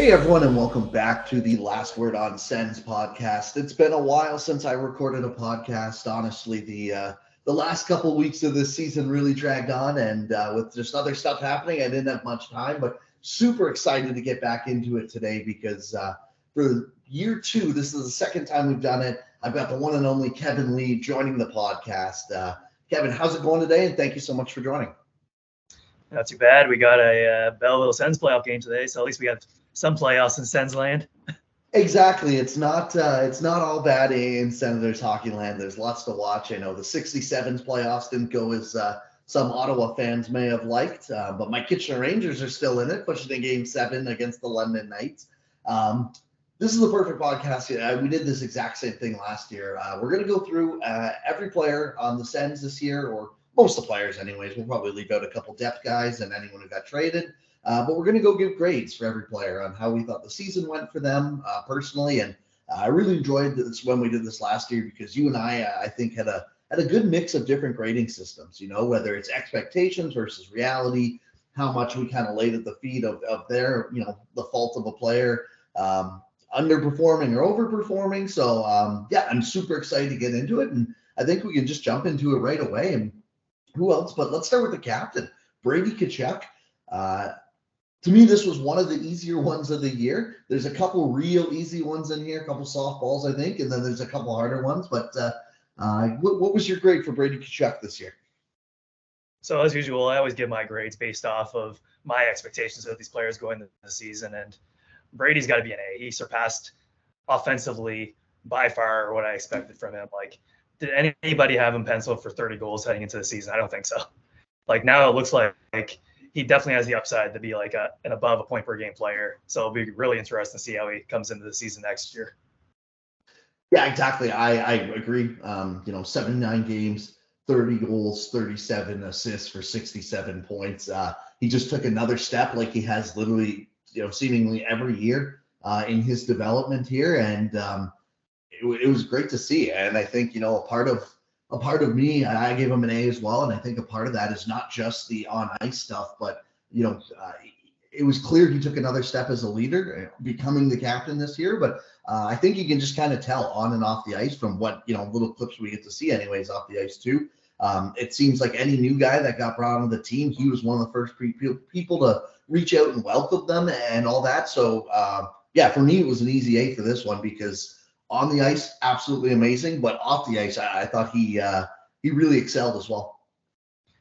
Hey everyone, and welcome back to the Last Word on Sens podcast. It's been a while since I recorded a podcast. Honestly, the uh, the last couple weeks of this season really dragged on, and uh, with just other stuff happening, I didn't have much time. But super excited to get back into it today because uh, for year two, this is the second time we've done it. I've got the one and only Kevin Lee joining the podcast. Uh, Kevin, how's it going today? And thank you so much for joining. Not too bad. We got a uh, Belleville Sens playoff game today, so at least we got some playoffs in Sens land. Exactly. It's not uh, it's not all bad in Senators hockey land. There's lots to watch. I know the 67s playoffs didn't go as uh, some Ottawa fans may have liked, uh, but my Kitchener Rangers are still in it, pushing in game seven against the London Knights. Um, this is the perfect podcast. We did this exact same thing last year. Uh, we're going to go through uh, every player on the Sens this year, or most of the players, anyways. We'll probably leave out a couple depth guys and anyone who got traded. Uh, but we're going to go give grades for every player on how we thought the season went for them uh, personally. And uh, I really enjoyed this when we did this last year because you and I, uh, I think, had a had a good mix of different grading systems. You know, whether it's expectations versus reality, how much we kind of laid at the feet of, of their, you know, the fault of a player. Um, underperforming or overperforming. So um, yeah, I'm super excited to get into it, and I think we can just jump into it right away. And who else? But let's start with the captain, Brady Tkachuk. Uh, to me, this was one of the easier ones of the year. There's a couple real easy ones in here, a couple softballs, I think, and then there's a couple harder ones. But uh, uh, what, what was your grade for Brady Tkachuk this year? So as usual, I always give my grades based off of my expectations of these players going into the season, and Brady's got to be an A. He surpassed offensively by far what I expected from him. Like, did anybody have him penciled for 30 goals heading into the season? I don't think so. Like now it looks like, like he definitely has the upside to be like a, an above a point per game player. So it'll be really interesting to see how he comes into the season next year. Yeah, exactly. I, I agree. Um, you know, 79 games, 30 goals, 37 assists for 67 points. Uh, he just took another step like he has literally, you know, seemingly every year uh, in his development here. And um, it, it was great to see. And I think, you know, a part of a part of me, I gave him an A as well. And I think a part of that is not just the on ice stuff, but, you know, uh, it was clear he took another step as a leader, uh, becoming the captain this year. But uh, I think you can just kind of tell on and off the ice from what, you know, little clips we get to see, anyways, off the ice too. Um, it seems like any new guy that got brought onto the team, he was one of the first pre- people to reach out and welcome them and all that. So, uh, yeah, for me, it was an easy A for this one because on the ice, absolutely amazing, but off the ice, I, I thought he uh, he really excelled as well.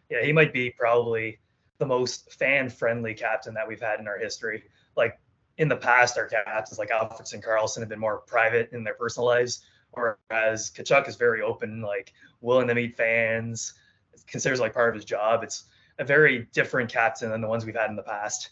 Yeah, he might be probably the most fan-friendly captain that we've had in our history. Like in the past, our captains like Alfredsson Karlsson have been more private in their personal lives, whereas Tkachuk is very open, like willing to meet fans, considers like part of his job. It's a very different captain than the ones we've had in the past.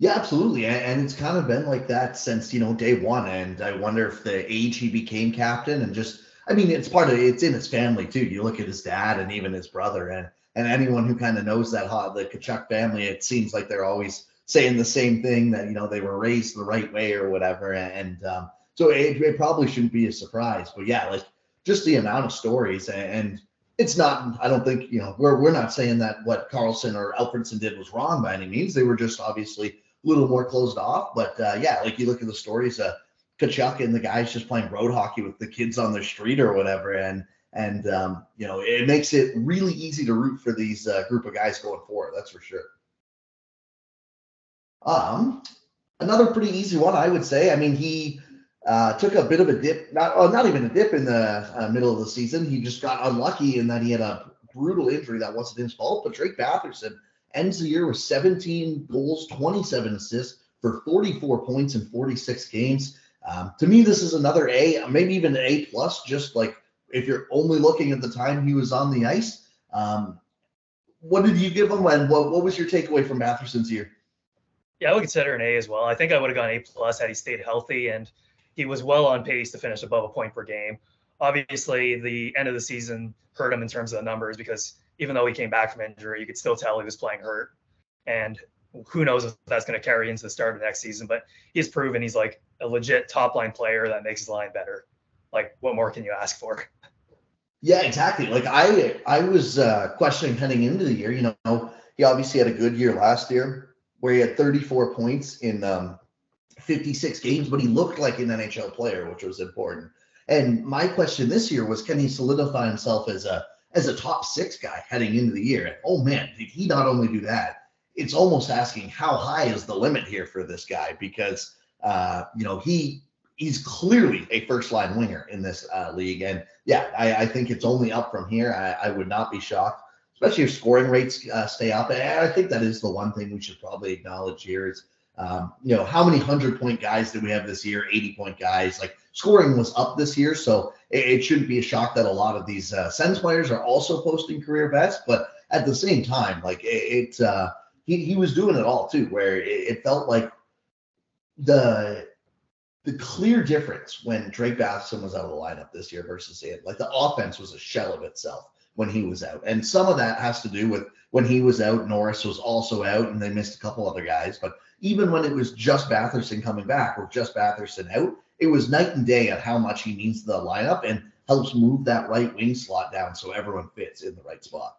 Yeah, absolutely. And it's kind of been like that since, you know, day one. And I wonder if the age he became captain and just, I mean, it's part of it's in his family too. You look at his dad and even his brother and and anyone who kind of knows that hot, the Tkachuk family, it seems like they're always saying the same thing that, you know, they were raised the right way or whatever. And um, so it, it probably shouldn't be a surprise. But yeah, like just the amount of stories and it's not i don't think you know we're, we're not saying that what karlsson or alfredsson did was wrong by any means they were just obviously little more closed off. But uh, yeah, like you look at the stories, uh, Tkachuk and the guys just playing road hockey with the kids on the street or whatever, and and um, you know it makes it really easy to root for these uh, group of guys going forward. That's for sure. Um, another pretty easy one, I would say. I mean, he uh, took a bit of a dip, not oh, not even a dip in the uh, middle of the season. He just got unlucky in that he had a brutal injury that wasn't his fault. But Drake Batherson ends the year with 17 goals, 27 assists for 44 points in 46 games. Um, to me, this is another A, maybe even an A plus. Just like if you're only looking at the time he was on the ice. Um, what did you give him, and what, what was your takeaway from Batherson's year? Yeah, I would consider an A as well. I think I would have gone A plus had he stayed healthy, and he was well on pace to finish above a point per game. Obviously, the end of the season hurt him in terms of the numbers because even though he came back from injury, you could still tell he was playing hurt. And who knows if that's going to carry into the start of next season. But he's proven he's like a legit top line player that makes his line better. Like, what more can you ask for? Yeah, exactly. Like I, I was uh, questioning heading into the year. You know, he obviously had a good year last year. where he had 34 points in um, 56 games, but he looked like an NHL player, which was important. And my question this year was, can he solidify himself as a as a top six guy heading into the year? And, oh man, did he not only do that? It's almost asking how high is the limit here for this guy because uh, you know he he's clearly a first line winger in this uh, league, and yeah, I, I, think it's only up from here. I, I, would not be shocked, especially if scoring rates uh, stay up. And I think that is the one thing we should probably acknowledge here is um, you know, how many hundred point guys did we have this year? 80 point guys. Like scoring was up this year, so it, it shouldn't be a shock that a lot of these uh, Sens players are also posting career best. But at the same time, like it, it uh, he he was doing it all too, where it, it felt like the the clear difference when Drake Batherson was out of the lineup this year versus it, like the offense was a shell of itself when he was out. And some of that has to do with when he was out, Norris was also out, and they missed a couple other guys. But even when it was just Batherson coming back or just Batherson out, it was night and day on how much he means to the lineup and helps move that right wing slot down so everyone fits in the right spot.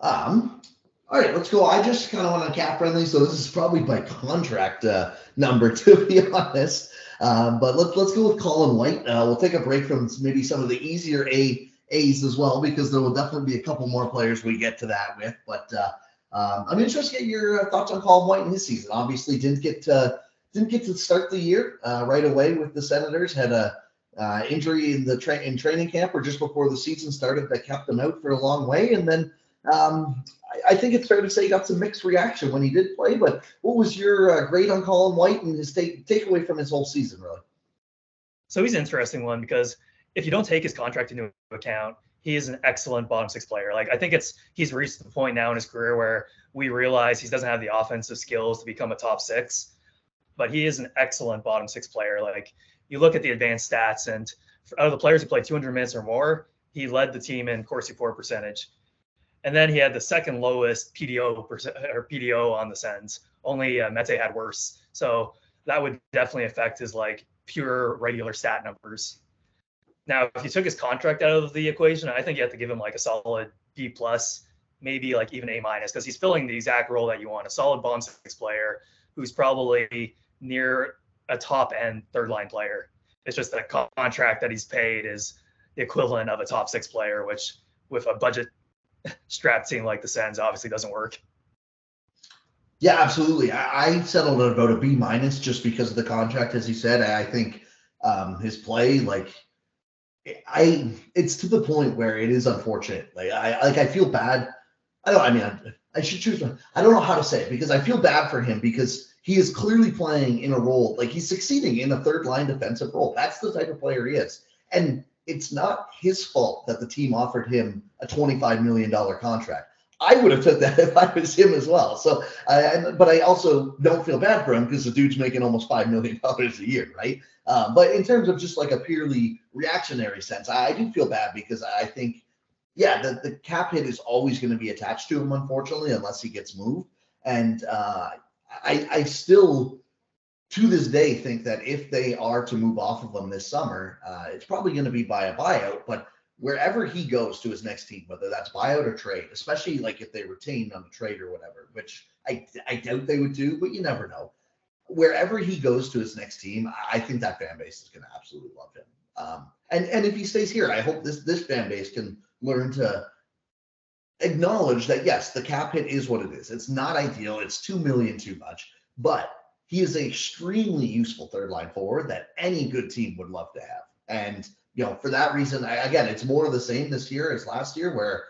Um, all right, let's go. I just kind of want to cap friendly, so this is probably my contract uh, number to be honest. Um, but let's let's go with Colin White. Uh, we'll take a break from maybe some of the easier A A's as well because there will definitely be a couple more players we get to that with. But uh, um, I'm interested to get your uh, thoughts on Colin White in his season. Obviously, didn't get to, didn't get to start the year uh, right away with the Senators. Had a uh, injury in the tra- in training camp or just before the season started that kept him out for a long way. And then um, I, I, think it's fair to say he got some mixed reaction when he did play. But what was your uh, grade on Colin White and his take takeaway from his whole season, really? So he's an interesting one because if you don't take his contract into account, he is an excellent bottom six player. Like I think it's he's reached the point now in his career where we realize he doesn't have the offensive skills to become a top six, but he is an excellent bottom six player. Like you look at the advanced stats, and out of the players who played 200 minutes or more, he led the team in Corsi for percentage, and then he had the second lowest PDO or PDO on the Sens. Only uh, Mete had worse, so that would definitely affect his like pure regular stat numbers. Now, if you took his contract out of the equation, I think you have to give him like a solid B plus, maybe like even A minus, because he's filling the exact role that you want. A solid bomb six player who's probably near a top end third line player. It's just that a contract that he's paid is the equivalent of a top six player, which with a budget strap team like the Sens obviously doesn't work. Yeah, absolutely. I, I settled at about a B minus just because of the contract, as you said. I think um, his play, like I it's to the point where it is unfortunate. Like I like I feel bad. I don't. I mean, I, I should choose. One. I don't know how to say it because I feel bad for him because he is clearly playing in a role like he's succeeding in a third line defensive role. That's the type of player he is, and it's not his fault that the team offered him a twenty-five million dollar contract. I would have took that if I was him as well. So, I, but I also don't feel bad for him because the dude's making almost five million dollars a year, right? Um, but in terms of just like a purely reactionary sense, I, I do feel bad because I think, yeah, the, the cap hit is always going to be attached to him, unfortunately, unless he gets moved. And uh, I, I still, to this day, think that if they are to move off of him this summer, uh, it's probably going to be by a buyout. But wherever he goes to his next team, whether that's buyout or trade, especially like if they retain on the trade or whatever, which I, I doubt they would do, but you never know wherever he goes to his next team, I think that fan base is going to absolutely love him. Um, and and if he stays here, I hope this this fan base can learn to acknowledge that yes, the cap hit is what it is. It's not ideal. It's two million too much, but he is an extremely useful third line forward that any good team would love to have. And you know, for that reason, I, again, it's more of the same this year as last year, where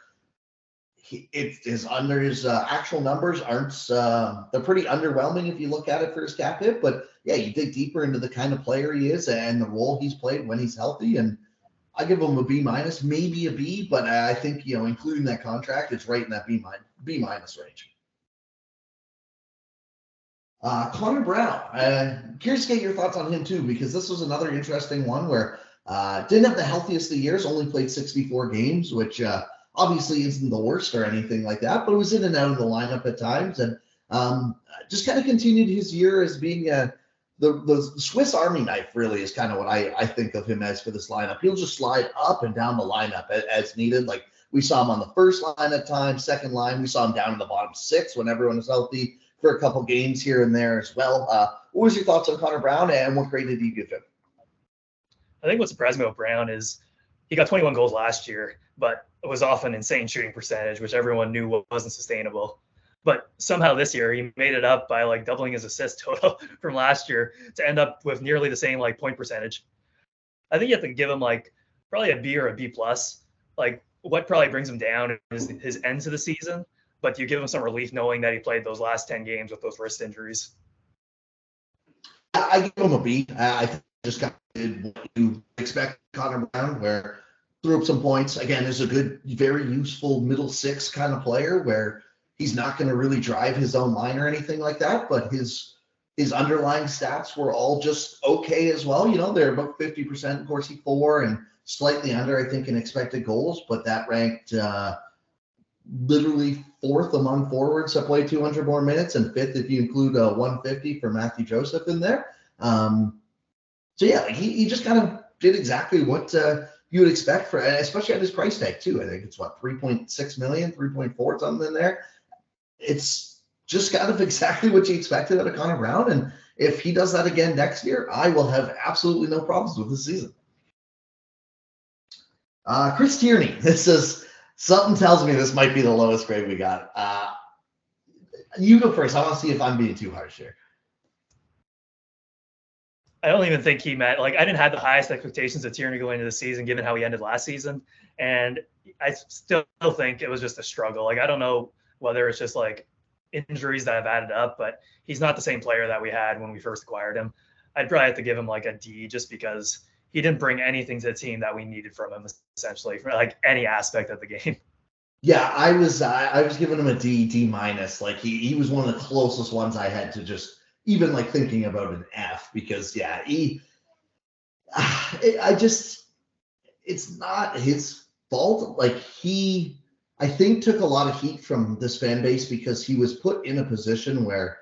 he, it is under his uh, actual numbers aren't uh, they're pretty underwhelming if you look at it for his cap hit. But yeah, you dig deeper into the kind of player he is and the role he's played when he's healthy, and I give him a B minus, maybe a B, but I think you know, including that contract, it's right in that B minus B minus range. Uh, Connor Brown, uh, curious to get your thoughts on him too, because this was another interesting one where uh, didn't have the healthiest of years, only played 64 games, which uh, obviously isn't the worst or anything like that, but it was in and out of the lineup at times and um, just kind of continued his year as being a the, the Swiss Army knife really is kind of what I, I think of him as for this lineup. He'll just slide up and down the lineup as, as needed. Like We saw him on the first line at times, second line. We saw him down in the bottom six when everyone was healthy for a couple games here and there as well. Uh, what was your thoughts on Connor Brown and what grade did you give him? I think what surprised me about Brown is he got 21 goals last year, but it was off an insane shooting percentage, which everyone knew wasn't sustainable. But somehow this year he made it up by like doubling his assist total from last year to end up with nearly the same like point percentage. I think you have to give him like probably a B or a B plus. Like what probably brings him down is his ends of the season, but you give him some relief knowing that he played those last 10 games with those wrist injuries. I give him a B. I just got what you expect Connor Brown, where threw up some points. Again, is a good, very useful middle six kind of player where he's not going to really drive his own line or anything like that, but his his underlying stats were all just okay as well. You know, they're about 50% Corsi for and slightly under, I think, in expected goals, but that ranked uh, literally fourth among forwards that play 200 more minutes and fifth if you include a 150 for Matthew Joseph in there. Um, so yeah, he, he just kind of did exactly what uh, you would expect for, especially at his price tag too. I think it's what 3.6 million, 3.4 something in there. It's just kind of exactly what you expected out of Connor Brown, and if he does that again next year, I will have absolutely no problems with the season. Uh, Chris Tierney, this is something tells me this might be the lowest grade we got. Uh, you go first. I want to see if I'm being too harsh here. I don't even think he met like I didn't have the highest expectations of Tierney going into the season, given how he ended last season. And I still think it was just a struggle. Like I don't know whether it's just like injuries that have added up, but he's not the same player that we had when we first acquired him. I'd probably have to give him like a D just because he didn't bring anything to the team that we needed from him, essentially, for like any aspect of the game. Yeah, I was I, I was giving him a D, D minus. Like he he was one of the closest ones I had to just even like thinking about an F because yeah, he I just it's not his fault. Like he I think took a lot of heat from this fan base because he was put in a position where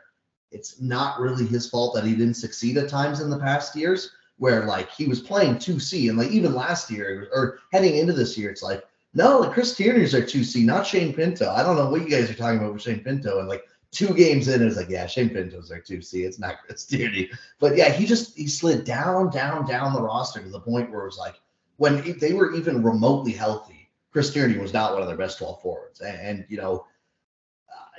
it's not really his fault that he didn't succeed at times in the past years where like he was playing 2C and like even last year or heading into this year, it's like, no, like Chris Tierney's our 2C, not Shane Pinto. I don't know what you guys are talking about with Shane Pinto. And like two games in, it's like, yeah, Shane Pinto's our 2C. It's not Chris Tierney. But yeah, he just he slid down, down, down the roster to the point where it was like when they were even remotely healthy, Chris Tierney was not one of their best 12 forwards. And, and you know,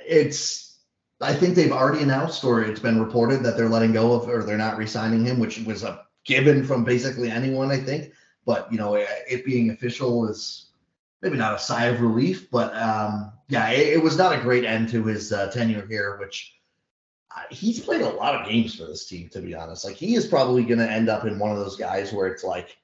it's I think they've already announced or it's been reported that they're letting go of or they're not re-signing him, which was a given from basically anyone, I think. But you know, it being official is maybe not a sigh of relief, but um, yeah, it, it, was not a great end to his uh, tenure here. Which uh, he's played a lot of games for this team, to be honest. Like he is probably going to end up in one of those guys where it's like,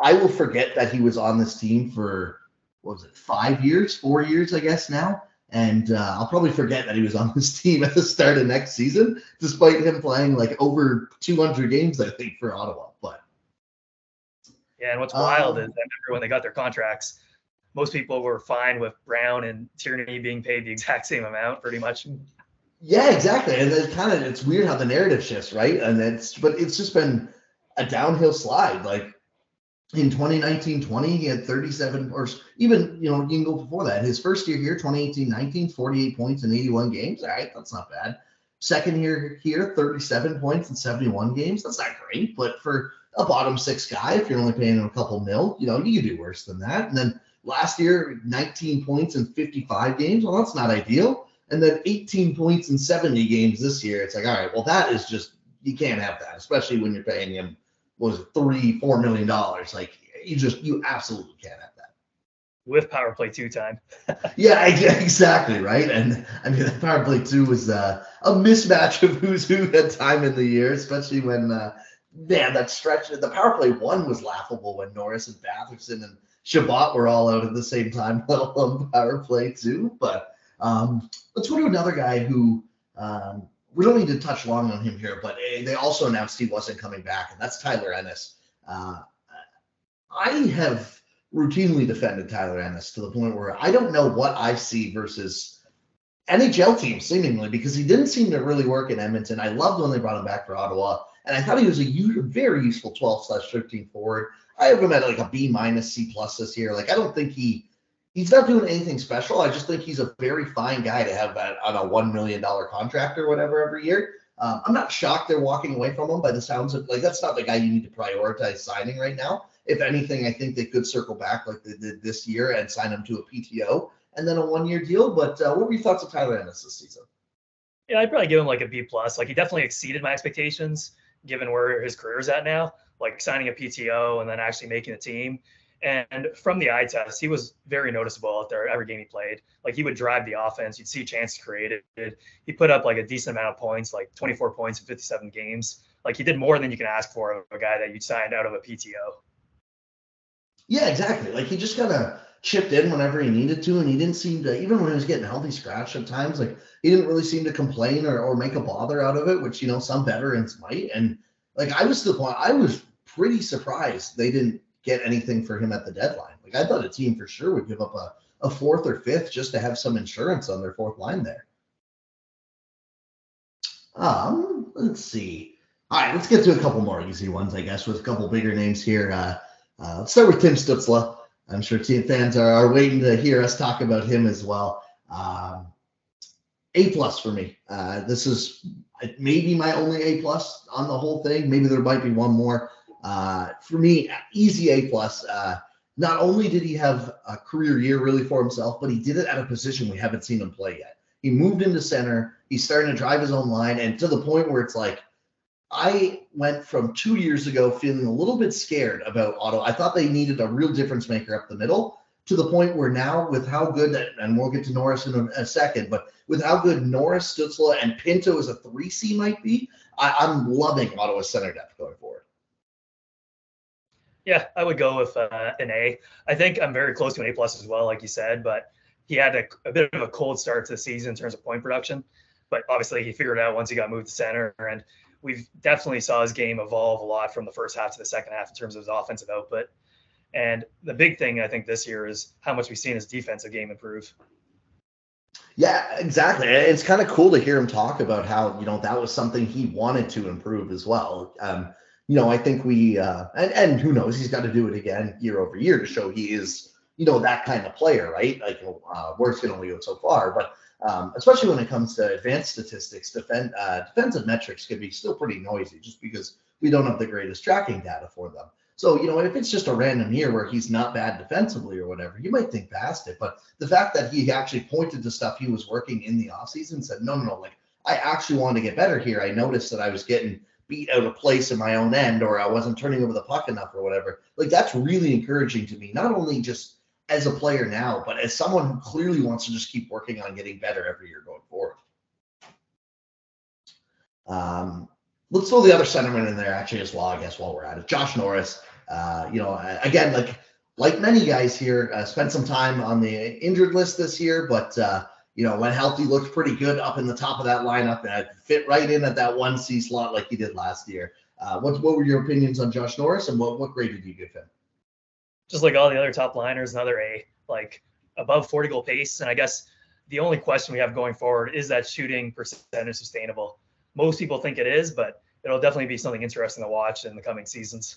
I will forget that he was on this team for what was it, five years, four years, I guess now. And uh, I'll probably forget that he was on this team at the start of next season, despite him playing like over 200 games, I think, for Ottawa. But yeah, and what's wild um, is I remember when they got their contracts, most people were fine with Brown and Tierney being paid the exact same amount, pretty much. Yeah, exactly. And it's kind of it's weird how the narrative shifts, right? And it's but it's just been a downhill slide. Like in 2019-20 he had 37 or even you know you can go before that. His first year here 2018-19 48 points in 81 games. All right that's not bad. Second year here 37 points in 71 games. That's not great but for a bottom six guy if you're only paying him a couple mil you know you can do worse than that. And then last year 19 points in 55 games. Well that's not ideal. And then 18 points in 70 games this year. It's like all right well that is just you can't have that especially when you're paying him was three, four million dollars. Like you just you absolutely can't have that. With power play two time. yeah, exactly, right. And I mean the power play two was uh, a mismatch of who's who at time in the year, especially when uh, man, that stretch the power play one was laughable when Norris and Batherson and Chabot were all out at the same time, let alone power play two. But um, let's go to another guy who um, we don't need to touch long on him here, but eh, they also announced he wasn't coming back, and that's Tyler Ennis. Uh, I have routinely defended Tyler Ennis to the point where I don't know what I see versus NHL teams, seemingly, because he didn't seem to really work in Edmonton. I loved when they brought him back for Ottawa, and I thought he was a very useful 12 slash 13 forward. I have him at like a B minus C plus this year. Like, I don't think he he's not doing anything special. I just think he's a very fine guy to have on a one million dollar contract or whatever every year. Um, I'm not shocked they're walking away from him by the sounds of like that's not the guy you need to prioritize signing right now. If anything, I think they could circle back like they did this year and sign him to a PTO and then a one year deal. But uh, what were your thoughts of Tyler Ennis this season? Yeah, I'd probably give him like a B plus. Like he definitely exceeded my expectations given where his career is at now. Like signing a PTO and then actually making the team. And from the eye test, he was very noticeable out there every game he played. Like he would drive the offense. You'd see chances created. He put up like a decent amount of points, like 24 points in 57 games. Like he did more than you can ask for of a guy that you signed out of a PTO. Yeah, exactly. Like he just kind of chipped in whenever he needed to, and he didn't seem to even when he was getting healthy scratch at times. Like he didn't really seem to complain or, or make a bother out of it, which you know some veterans might. And like I was to the point, I was pretty surprised they didn't get anything for him at the deadline. Like I thought a team for sure would give up a, a fourth or fifth just to have some insurance on their fourth line there. Um, let's see. All right, let's get to a couple more easy ones, I guess, with a couple bigger names here. Uh, uh, let's start with Tim Stützle. I'm sure team fans are, are waiting to hear us talk about him as well. Um, a plus for me. Uh, this is maybe my only A plus on the whole thing. Maybe there might be one more. Uh, for me, easy A plus. Uh, not only did he have a career year really for himself, but he did it at a position we haven't seen him play yet. He moved into center. He's starting to drive his own line, and to the point where it's like, I went from two years ago feeling a little bit scared about Ottawa. I thought they needed a real difference maker up the middle to the point where now, with how good, and we'll get to Norris in a, a second, but with how good Norris, Stützle, and Pinto as a 3C might be, I, I'm loving Ottawa's center depth going forward. Yeah, I would go with uh, an A. I think I'm very close to an A plus as well, like you said, but he had a, a, bit of a cold start to the season in terms of point production. But obviously, he figured out once he got moved to center, and we've definitely saw his game evolve a lot from the first half to the second half in terms of his offensive output. And the big thing I think this year is how much we've seen his defensive game improve. Yeah, exactly. It's kind of cool to hear him talk about how you know that was something he wanted to improve as well. Um, you know, I think we uh, and and who knows, he's got to do it again year over year to show he is you know that kind of player, right? Like uh, words can only go so far, but um, especially when it comes to advanced statistics, defend, uh, defensive metrics can be still pretty noisy just because we don't have the greatest tracking data for them. So, you know, if it's just a random year where he's not bad defensively or whatever, you might think past it. But the fact that he actually pointed to stuff he was working in the offseason said, no, no, no, like I actually wanted to get better here. I noticed that I was getting beat out of place in my own end or I wasn't turning over the puck enough or whatever. Like that's really encouraging to me. Not only just as a player now, but as someone who clearly wants to just keep working on getting better every year going forward. Um, let's throw the other sentiment in there actually as well, I guess, while we're at it. Josh Norris, uh, you know, again, like like many guys here, uh, spent some time on the injured list this year, but uh, you know, when healthy, looked pretty good up in the top of that lineup and fit right in at that one C slot like he did last year. Uh, what what were your opinions on Josh Norris, and what what grade did you give him? just like all the other top liners, another A, like above 40 goal pace. And I guess the only question we have going forward is that shooting percentage sustainable? Most people think it is, but it'll definitely be something interesting to watch in the coming seasons.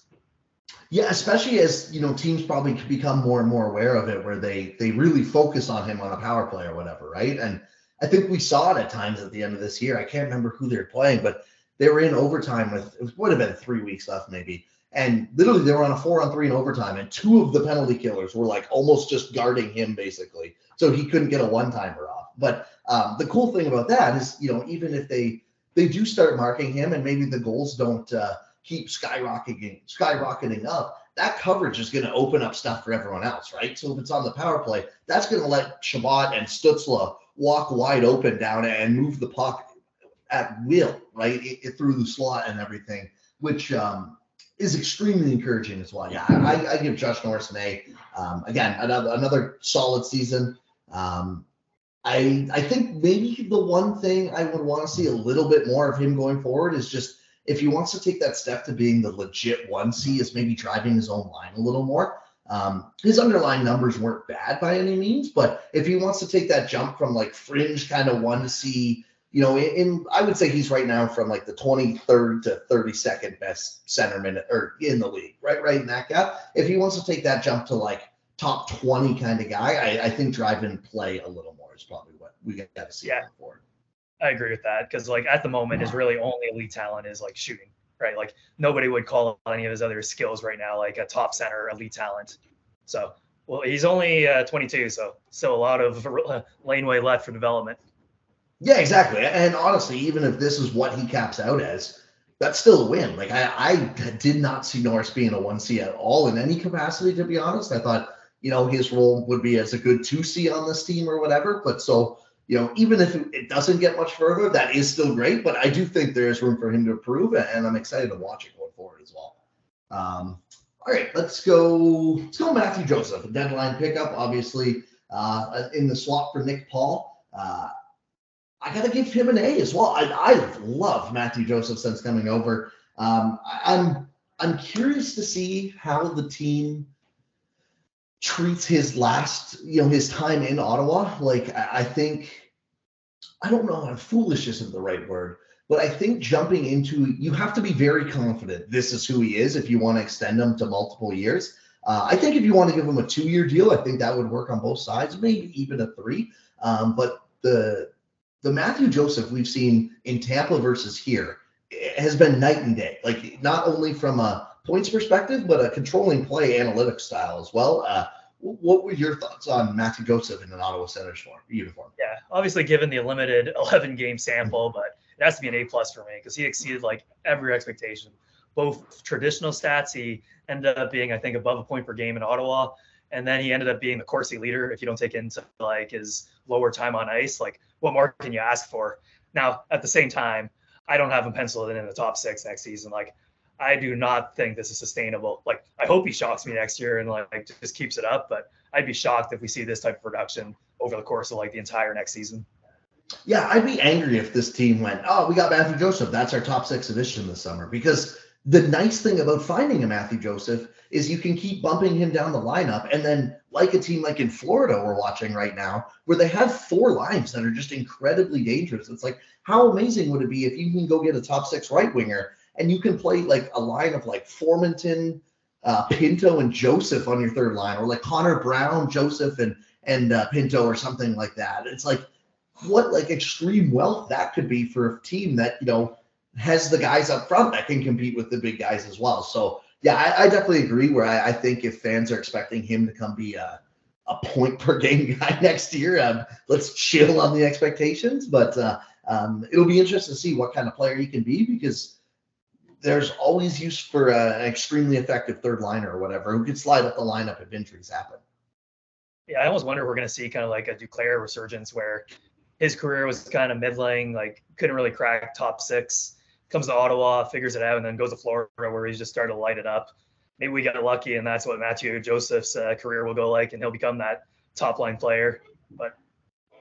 Yeah, especially as you know, teams probably become more and more aware of it, where they they really focus on him on a power play or whatever, right? And I think we saw it at times at the end of this year. I can't remember who they're playing, but they were in overtime with it would have been three weeks left, maybe, and literally, they were on a four on three in overtime, and two of the penalty killers were like almost just guarding him basically, so he couldn't get a one timer off. But um, the cool thing about that is, you know, even if they they do start marking him, and maybe the goals don't uh, keep skyrocketing skyrocketing up, that coverage is going to open up stuff for everyone else, right? So if it's on the power play, that's going to let Chabot and Stützle walk wide open down and move the puck at will, right, it, it, through the slot and everything, which um, is extremely encouraging as well. Yeah, I, I give Josh Norris an A. Um, again, another another solid season. Um, I I think maybe the one thing I would want to see a little bit more of him going forward is just if he wants to take that step to being the legit one C is maybe driving his own line a little more. Um, his underlying numbers weren't bad by any means, but if he wants to take that jump from like fringe kind of one C you know, in I would say he's right now from like the 23rd to 32nd best centerman or in the league, right, right in that gap. If he wants to take that jump to like top 20 kind of guy. I, I think drive and play a little more is probably what we got to see Yeah. forward. I agree with that because like at the moment his really only elite talent is like shooting, right? Like nobody would call any of his other skills right now like a top center elite talent. So well, he's only uh, 22, so still a lot of uh, laneway left for development. Yeah, exactly. And honestly, even if this is what he caps out as, that's still a win. Like I, I did not see Norris being a one C at all in any capacity. To be honest, I thought you know his role would be as a good two C on this team or whatever. But so you know, even if it doesn't get much further, that is still great. But I do think there is room for him to improve, and I'm excited to watch it going forward as well. Um, all right, let's go. Let's go Matthew Joseph, a deadline pickup, obviously uh, in the swap for Nick Paul. Uh, I got to give him an A as well. I, I love Matthew Joseph since coming over. Um, I, I'm I'm curious to see how the team treats his last, you know, his time in Ottawa. Like I, I think, I don't know, foolish isn't the right word, but I think jumping into you have to be very confident this is who he is if you want to extend him to multiple years. Uh, I think if you want to give him a two-year deal, I think that would work on both sides, maybe even a three. Um, but the the Matthew Joseph we've seen in Tampa versus here has been night and day. Like not only from a points perspective, but a controlling play analytics style as well. Uh, what were your thoughts on Matthew Joseph in an Ottawa Senators uniform? Yeah, obviously given the limited 11 game sample, but it has to be an A plus for me because he exceeded like every expectation. Both traditional stats, he ended up being I think above a point per game in Ottawa, and then he ended up being the Corsi leader. If you don't take into like his lower time on ice, like what more can you ask for? Now at the same time, I don't have him penciled in in the top six next season. Like I do not think this is sustainable. Like I hope he shocks me next year and like just keeps it up, but I'd be shocked if we see this type of production over the course of like the entire next season. Yeah, I'd be angry if this team went, oh, we got Matthew Joseph. That's our top six addition this summer. Because the nice thing about finding a Matthew Joseph is you can keep bumping him down the lineup. And then, like a team like in Florida, we're watching right now, where they have four lines that are just incredibly dangerous. It's like, how amazing would it be if you can go get a top six right winger and you can play like a line of like Formenton, uh, Pinto, and Joseph on your third line, or like Connor Brown, Joseph, and and uh, Pinto, or something like that. It's like what like extreme wealth that could be for a team that you know has the guys up front that can compete with the big guys as well. So yeah, I, I definitely agree. Where I, I, think if fans are expecting him to come be a, a point per game guy next year, um, let's chill on the expectations. But uh, um, it'll be interesting to see what kind of player he can be because there's always use for an extremely effective third liner or whatever who could slide up the lineup if injuries happen. Yeah, I almost wonder if we're going to see kind of like a Duclair resurgence where his career was kind of middling, like couldn't really crack top six. Comes to Ottawa, figures it out, and then goes to Florida where he's just started to light it up. Maybe we got lucky, and that's what Matthew Joseph's uh, career will go like, and he'll become that top line player. But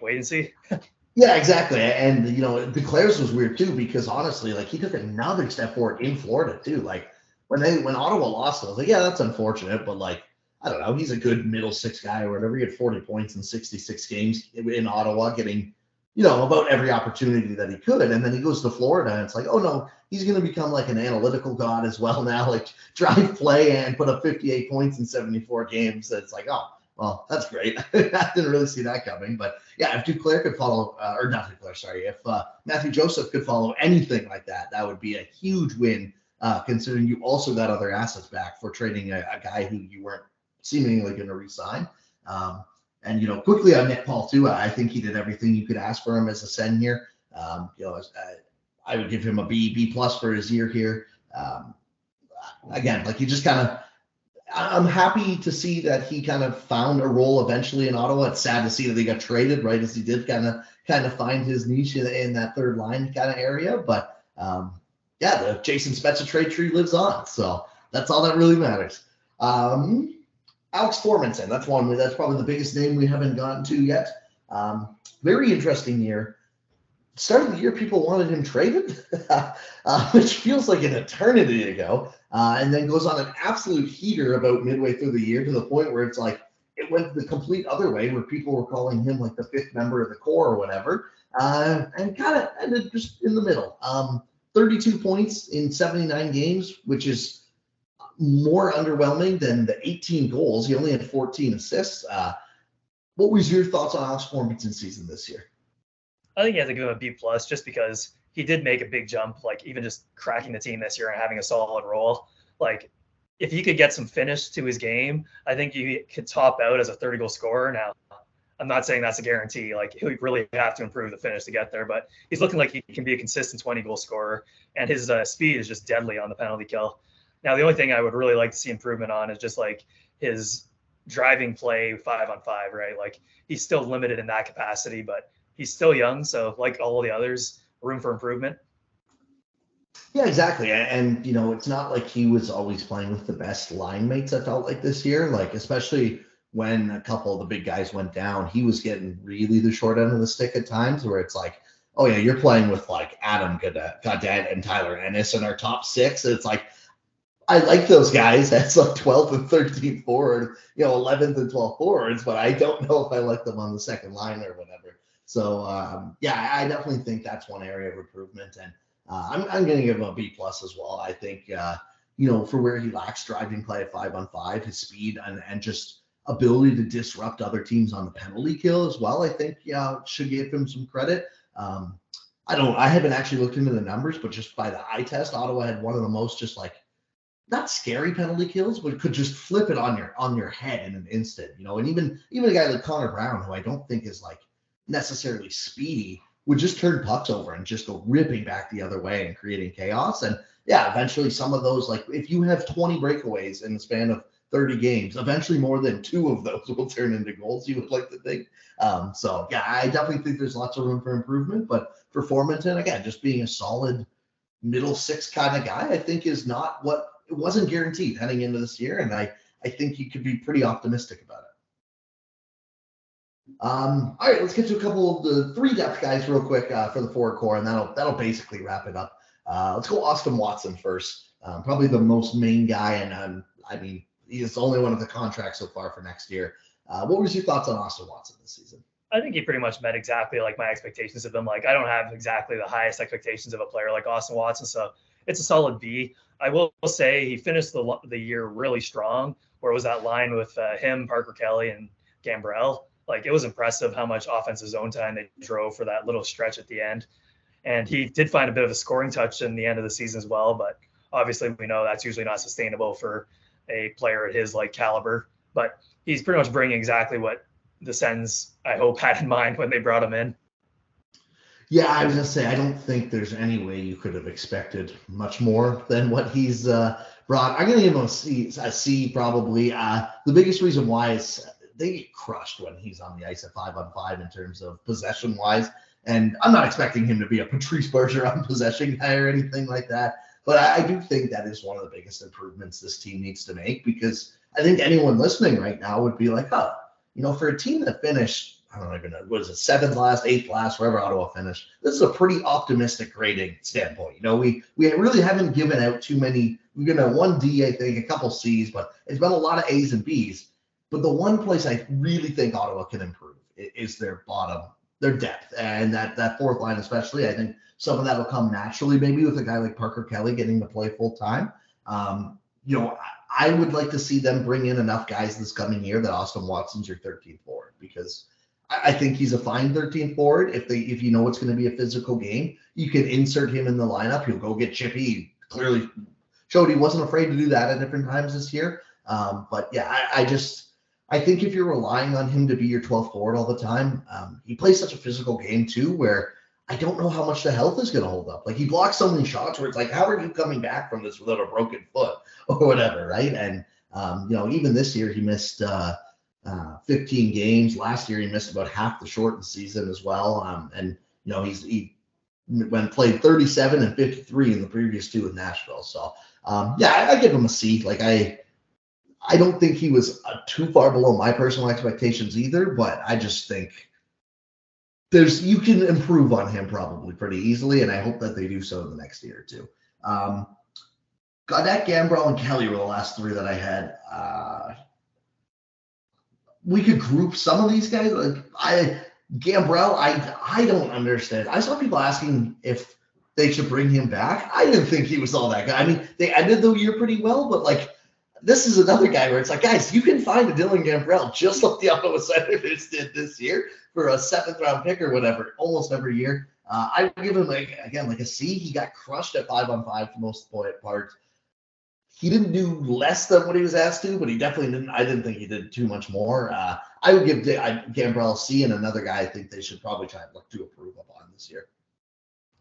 wait and see. Yeah, exactly. And you know, Duclair's was weird too because honestly, like he took another step forward in Florida too. Like when they when Ottawa lost, I was like, yeah, that's unfortunate, but like I don't know, he's a good middle six guy or whatever. He had 40 points in 66 games in Ottawa, getting you know about every opportunity that he could. And then he goes to Florida, and it's like, oh no, he's going to become like an analytical god as well now, like drive play and put up 58 points in 74 games. It's like, oh, well, that's great. I didn't really see that coming, but yeah, if Duclair could follow, uh, or not Duclair, sorry, if uh, Matthew Joseph could follow anything like that, that would be a huge win. Uh, considering you also got other assets back for trading a, a guy who you weren't seemingly going to resign. Um, and you know, quickly on Nick Paul too, I think he did everything you could ask for him as a send here. Um, you know, I, uh, I would give him a B, B plus for his year here. Um, again, like he just kind of I'm happy to see that he kind of found a role eventually in Ottawa. It's sad to see that he got traded right as he did kind of kind of find his niche in, in that third line kind of area. But um, yeah, the Jason Spezza trade tree lives on, so that's all that really matters. Um, Alex Formenton, that's one. That's probably the biggest name we haven't gotten to yet. Um, very interesting year. Start of the year, people wanted him traded, uh, which feels like an eternity ago uh, and then goes on an absolute heater about midway through the year to the point where it's like it went the complete other way, where people were calling him like the fifth member of the core or whatever, uh, and kind of ended just in the middle. Um, 32 points in 79 games, which is more underwhelming than the 18 goals. He only had 14 assists. Uh, what was your thoughts on Alex Formenton's season this year? I think you have to give him a B plus just because he did make a big jump, like even just cracking the team this year and having a solid role. Like if he could get some finish to his game, I think he could top out as a 30 goal scorer. Now, I'm not saying that's a guarantee. Like he really have to improve the finish to get there, but he's looking like he can be a consistent 20 goal scorer, and his uh, speed is just deadly on the penalty kill. Now, the only thing I would really like to see improvement on is just like his driving play five on five, right? Like he's still limited in that capacity, but he's still young. So, like all the others, room for improvement. Yeah, exactly. And, you know, it's not like he was always playing with the best line mates, I felt like this year. Like, especially when a couple of the big guys went down, he was getting really the short end of the stick at times where it's like, oh, yeah, you're playing with like Adam Gaudette and Tyler Ennis in our top six. And it's like, I like those guys That's like 12th and 13th forward, you know, 11th and 12th forwards, but I don't know if I like them on the second line or whatever. So um, yeah, I definitely think that's one area of improvement, and uh, I'm I'm going to give him a B plus as well. I think uh, you know for where he lacks driving play at five on five, his speed and and just ability to disrupt other teams on the penalty kill as well. I think yeah should give him some credit. Um, I don't I haven't actually looked into the numbers, but just by the eye test, Ottawa had one of the most just like not scary penalty kills, but could just flip it on your on your head in an instant, you know. And even even a guy like Connor Brown, who I don't think is like necessarily speedy, would just turn pucks over and just go ripping back the other way and creating chaos. And yeah, eventually some of those, like if you have 20 breakaways in the span of 30 games, eventually more than two of those will turn into goals, you would like to think. Um, so yeah, I definitely think there's lots of room for improvement. But for Formenton, again, just being a solid middle six kind of guy, I think is not what it wasn't guaranteed heading into this year. And I, I think you could be pretty optimistic about it. Um, all right, let's get to a couple of the three depth guys real quick uh, for the forward core, and that'll that'll basically wrap it up. Uh, let's go Austin Watson first. Um, probably the most main guy, and um, I mean he's the only one of the contracts so far for next year. Uh, what was your thoughts on Austin Watson this season? I think he pretty much met exactly like my expectations of him. Like I don't have exactly the highest expectations of a player like Austin Watson, so it's a solid B. I will say he finished the the year really strong. Where was that line with uh, him, Parker Kelly, and Gambrell like it was impressive how much offensive zone time they drove for that little stretch at the end. And he did find a bit of a scoring touch in the end of the season as well, but obviously we know that's usually not sustainable for a player at his like caliber. But he's pretty much bringing exactly what the Sens I hope had in mind when they brought him in. Yeah, I was gonna say I don't think there's any way you could have expected much more than what he's uh, brought. I'm gonna give him a C, a C probably. Uh, the biggest reason why is they get crushed when he's on the ice at five on five in terms of possession wise. And I'm not expecting him to be a Patrice Bergeron possession guy or anything like that. But I, I do think that is one of the biggest improvements this team needs to make because I think anyone listening right now would be like, oh, you know, for a team that finished, I don't even know, what is it, seventh last, eighth last, wherever Ottawa finished, this is a pretty optimistic rating standpoint. You know, we we really haven't given out too many. We've given out one D, I think, a couple C's, but it's been a lot of A's and B's. But the one place I really think Ottawa can improve is their bottom, their depth, and that that fourth line especially. I think some of that will come naturally, maybe with a guy like Parker Kelly getting to play full time. Um, you know, I would like to see them bring in enough guys this coming year that Austin Watson's your 13th forward because I think he's a fine 13th forward. If they if you know it's going to be a physical game, you can insert him in the lineup. He'll go get chippy. Clearly showed he wasn't afraid to do that at different times this year. Um, but yeah, I, I just I think if you're relying on him to be your 12th forward all the time, um, he plays such a physical game too, where I don't know how much the health is going to hold up. Like he blocks so many shots where it's like, how are you coming back from this without a broken foot or whatever, right? And um, you know, even this year he missed uh, uh, 15 games. Last year he missed about half the shortened season as well. Um, and you know, he's he when played 37 and 53 in the previous two in Nashville. So um, yeah, I, I give him a C. Like I I don't think he was uh, too far below my personal expectations either, but I just think there's you can improve on him probably pretty easily, and I hope that they do so in the next year or two. Um, Gaudette, Gambrell, and Kelly were the last three that I had. Uh, we could group some of these guys. Like I, Gambrell, I I don't understand. I saw people asking if they should bring him back. I didn't think he was all that good. I mean, they ended the year pretty well, but like this is another guy where it's like, guys, you can find a Dylan Gambrell just like the Ottawa Senators did this year for a seventh round pick or whatever, almost every year. Uh, I would give him like again like a C. He got crushed at five on five for most of the part. He didn't do less than what he was asked to, but he definitely didn't. I didn't think he did too much more. Uh, I would give Gambrell a C, and another guy I think they should probably try and look to improve upon this year.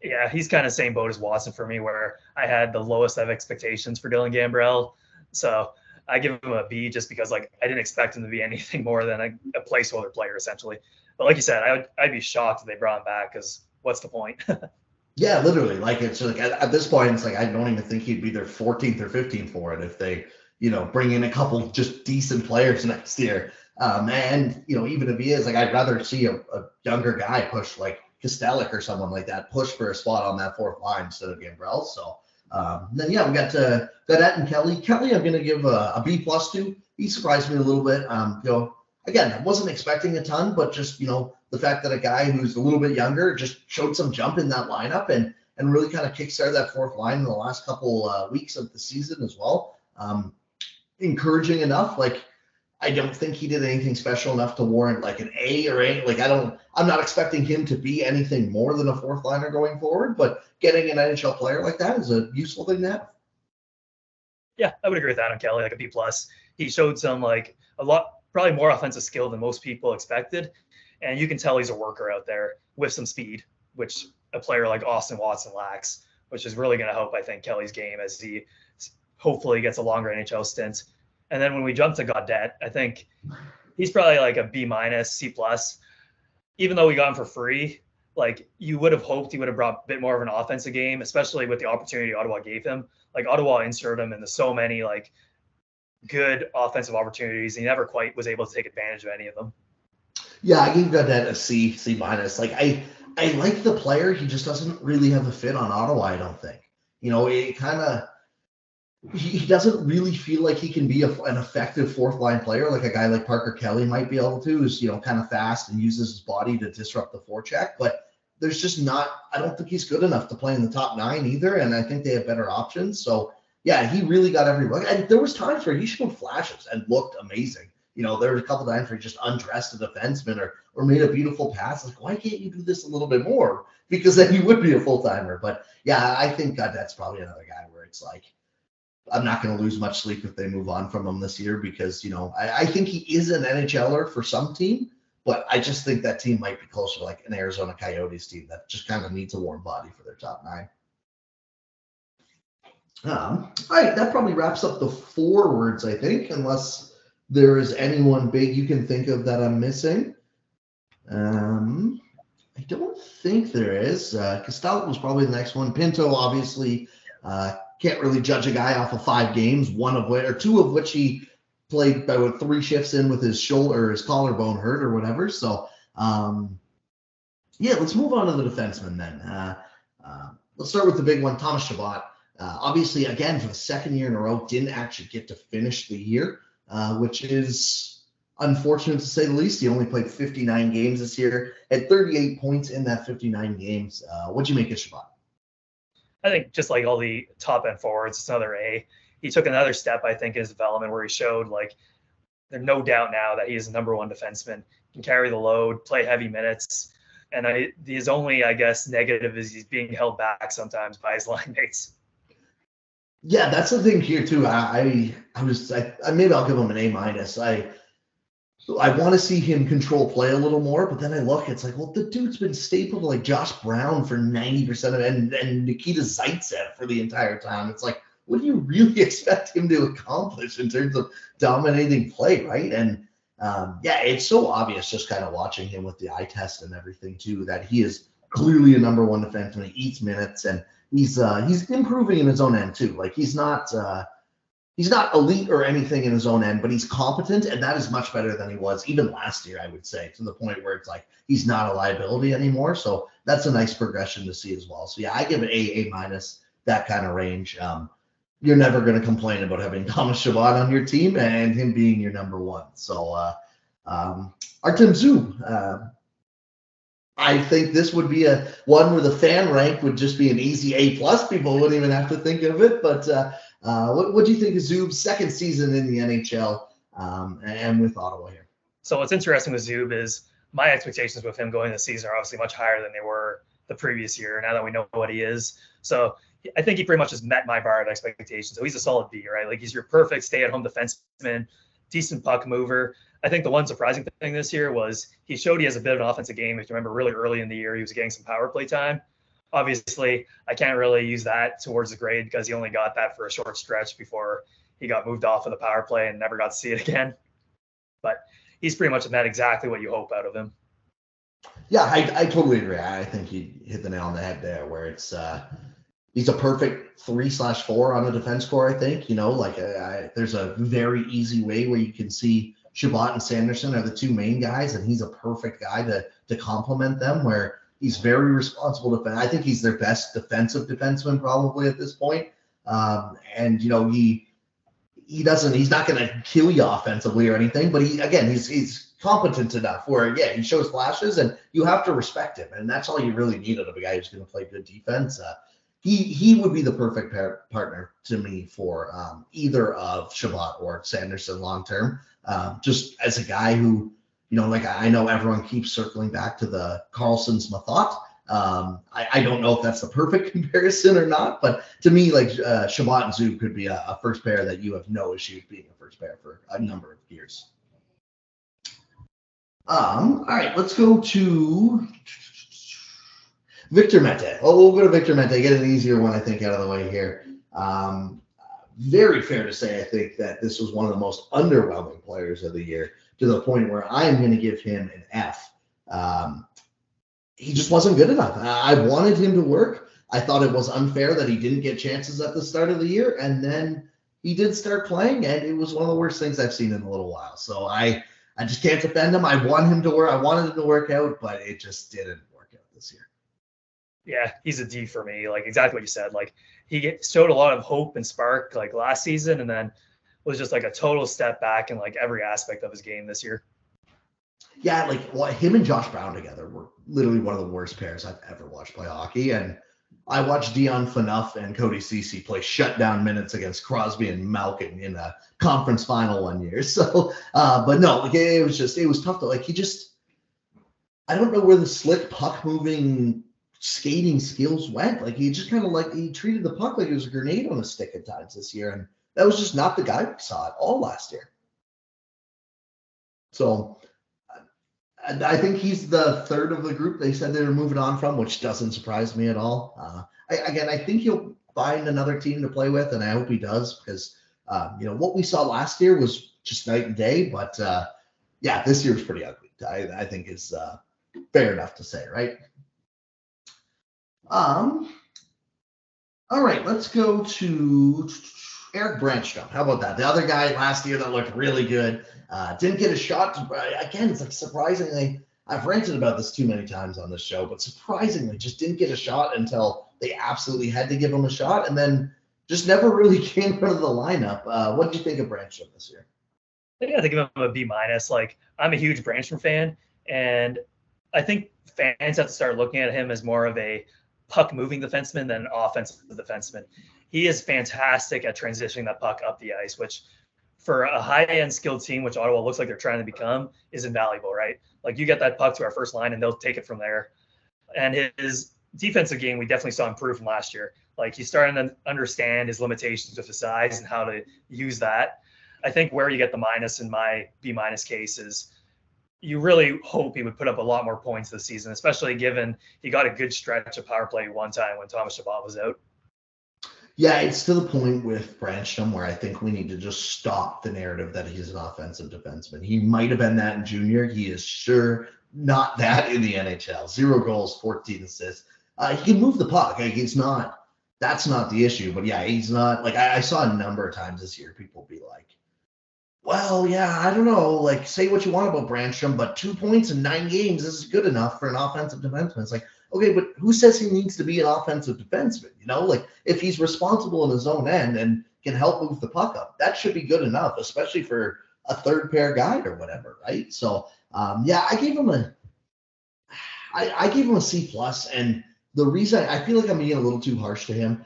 Yeah, he's kind of same boat as Watson for me, where I had the lowest of expectations for Dylan Gambrell. So I give him a B just because like I didn't expect him to be anything more than a, a placeholder player essentially. But like you said, I would I'd be shocked if they brought him back because what's the point? yeah, literally. Like it's like at, at, this point, it's like I don't even think he'd be their 14th or 15th for it if they, you know, bring in a couple just decent players next year. Um, and you know, even if he is, like I'd rather see a, a younger guy push like Kastelic or someone like that push for a spot on that fourth line instead of Gambrell. So um, then yeah, we got uh, Gaudette and Kelly. Kelly, I'm gonna give a, a B plus to. He surprised me a little bit. Um, you know, again, I wasn't expecting a ton, but just you know the fact that a guy who's a little bit younger just showed some jump in that lineup and and really kind of kickstarted that fourth line in the last couple uh, weeks of the season as well. Um, encouraging enough. Like I don't think he did anything special enough to warrant like an A or A. Like I don't, I'm not expecting him to be anything more than a fourth liner going forward. But getting an NHL player like that is a useful thing to have. Yeah, I would agree with that on Kelly. Like a B plus. He showed some like a lot, probably more offensive skill than most people expected, and you can tell he's a worker out there with some speed, which a player like Austin Watson lacks, which is really going to help, I think, Kelly's game as he hopefully gets a longer NHL stint. And then when we jump to Gaudette, I think he's probably like a B minus, C plus. Even though we got him for free, like you would have hoped he would have brought a bit more of an offensive game, especially with the opportunity Ottawa gave him. Like Ottawa inserted him into so many like good offensive opportunities. And he never quite was able to take advantage of any of them. Yeah, I gave Gaudette a C, C minus. Like I I like the player. He just doesn't really have a fit on Ottawa, I don't think. You know, it kind of he, doesn't really feel like he can be a, an effective fourth line player like a guy like Parker Kelly might be able to, who's you know kind of fast and uses his body to disrupt the forecheck. But there's just not. I don't think he's good enough to play in the top nine either, and I think they have better options. So yeah, he really got every look. And there was times where he showed flashes and looked amazing. You know, there were a couple times where he just undressed a defenseman or or made a beautiful pass. Like, why can't you do this a little bit more? Because then you would be a full timer. But yeah, I think Gaudette's probably another guy where it's like I'm not going to lose much sleep if they move on from him this year because you know I, I, think he is an NHLer for some team, but I just think that team might be closer like an Arizona Coyotes team that just kind of needs a warm body for their top nine. Um, all right, that probably wraps up the forwards, I think, unless there is anyone big you can think of that I'm missing. Um, I don't think there is. Uh, was probably the next one. Pinto, obviously. Uh, can't really judge a guy off of five games, one of which or two of which he played about three shifts in with his shoulder, or his collarbone hurt or whatever. So, um, yeah, let's move on to the defenseman then. Uh, uh, let's start with the big one, Thomas Chabot. Uh, obviously, again, for the second year in a row, didn't actually get to finish the year, uh, which is unfortunate to say the least. He only played 59 games this year, had 38 points in that 59 games. Uh, what'd you make of Chabot? I think just like all the top end forwards, it's another A. He took another step, I think, in his development where he showed like there's no doubt now that he is the number one defenseman, can carry the load, play heavy minutes. And I, his only, I guess, negative is he's being held back sometimes by his line mates. Yeah, that's the thing here too. I I, was I maybe I'll give him an A minus. I I want to see him control play a little more, but then I look, it's like, well, the dude's been stapled like Josh Brown for 90% of it and, and Nikita Zaitsev for the entire time. It's like, what do you really expect him to accomplish in terms of dominating play, right? And um, yeah, it's so obvious just kind of watching him with the eye test and everything too that he is clearly a number one defenseman. He eats minutes and he's uh, he's improving in his own end too. Like he's not uh, he's not elite or anything in his own end, but he's competent, and that is much better than he was even last year, I would say, to the point where it's like he's not a liability anymore. So that's a nice progression to see as well. So yeah, I give it A, A minus, that kind of range. Um, you're never going to complain about having Thomas Chabot on your team and him being your number one. So uh, um, Artem Zub, uh, I think this would be a one where the fan rank would just be an easy A plus. People wouldn't even have to think of it. But uh, Uh, what what do you think of Zub's second season in the NHL um, and with Ottawa here? So what's interesting with Zub is my expectations with him going this season are obviously much higher than they were the previous year. Now that we know what he is, so I think he pretty much has met my bar of expectations. So he's a solid B, right? Like he's your perfect stay-at-home defenseman, decent puck mover. I think the one surprising thing this year was he showed he has a bit of an offensive game. If you remember, really early in the year, he was getting some power play time. Obviously, I can't really use that towards the grade because he only got that for a short stretch before he got moved off of the power play and never got to see it again. But he's pretty much met exactly what you hope out of him. Yeah, I, I totally agree. I think you hit the nail on the head there, where it's uh, he's a perfect three slash four on a defense core. I think you know, like uh, I, there's a very easy way where you can see Chabot and Sanderson are the two main guys, and he's a perfect guy to to complement them. Where he's very responsible defense. I think he's their best defensive defenseman probably at this point. Um, and you know he he doesn't he's not going to kill you offensively or anything, but he again he's he's competent enough where yeah he shows flashes and you have to respect him, and that's all you really need out of a guy who's going to play good defense. Uh, he he would be the perfect pair, partner to me for um, either of Chabot or Sanderson long term. Um, just as a guy who you know, like I know everyone keeps circling back to the Karlsson's Methot. Um, I, I, don't know if that's the perfect comparison or not, but to me, like uh, Chabot and Zub could be a, a, first pair that you have no issues being a first pair for a number of years. Um, all right, let's go to Victor Mete. Oh, we'll go to Victor Mete. Get an easier one, I think, out of the way here. Um, very fair to say, I think that this was one of the most underwhelming players of the year to the point where I'm going to give him an F. Um, he just wasn't good enough. I wanted him to work. I thought it was unfair that he didn't get chances at the start of the year, and then he did start playing, and it was one of the worst things I've seen in a little while. So I, I just can't defend him. I want him to work. I wanted him to work out, but it just didn't work out this year. Yeah, he's a D for me. Like exactly what you said. Like he showed a lot of hope and spark like last season, and then was just like a total step back in like every aspect of his game this year. Yeah, like well, him and Josh Brown together were literally one of the worst pairs I've ever watched play hockey. And I watched Dion Phaneuf and Cody Ceci play shutdown minutes against Crosby and Malkin in a conference final one year. So, uh, but no, like it was just it was tough to like he just I don't know where the slick puck moving skating skills went. Like he just kind of like he treated the puck like it was a grenade on a stick at times this year, and that was just not the guy we saw at all last year. So I think he's the third of the group they said they were moving on from, which doesn't surprise me at all. Uh, I, again, I think he'll find another team to play with, and I hope he does because uh, you know what we saw last year was just night and day. But uh, yeah, this year's pretty ugly. I, I think is uh, fair enough to say, right? Um. All right, let's go to Erik Brännström. How about that? The other guy last year that looked really good. Uh, didn't get a shot. Again, it's like surprisingly, I've ranted about this too many times on this show, but surprisingly, just didn't get a shot until they absolutely had to give him a shot, and then just never really came out of the lineup. Uh, what do you think of Brännström this year? I think I of him a B minus. Like I'm a huge Brännström fan, and I think fans have to start looking at him as more of a puck moving defenseman than an offensive defenseman he is fantastic at transitioning that puck up the ice, which for a high end skilled team, which Ottawa looks like they're trying to become, is invaluable, right? Like you get that puck to our first line and they'll take it from there. And his defensive game, we definitely saw improve from last year. Like he's starting to understand his limitations with his size and how to use that. I think where you get the minus in my B minus case is you really hope he would put up a lot more points this season, especially given he got a good stretch of power play one time when Thomas Chabot was out. Yeah, it's to the point with Brännström where I think we need to just stop the narrative that he's an offensive defenseman. He might have been that in junior. He is sure not that in the NHL. Zero goals, 14 assists. Uh, he can move the puck. Like, he's not. That's not the issue. But yeah, he's not. Like I, I saw a number of times this year, people be like, "Well, yeah, I don't know. Like, say what you want about Brännström, but two points in nine games is good enough for an offensive defenseman." It's like, okay, but who says he needs to be an offensive defenseman? You know, like if he's responsible in his own end and can help move the puck up, that should be good enough, especially for a third pair guy or whatever, right? So, um, yeah, I gave him a, I, I gave him a C plus, and the reason I feel like I'm being a little too harsh to him,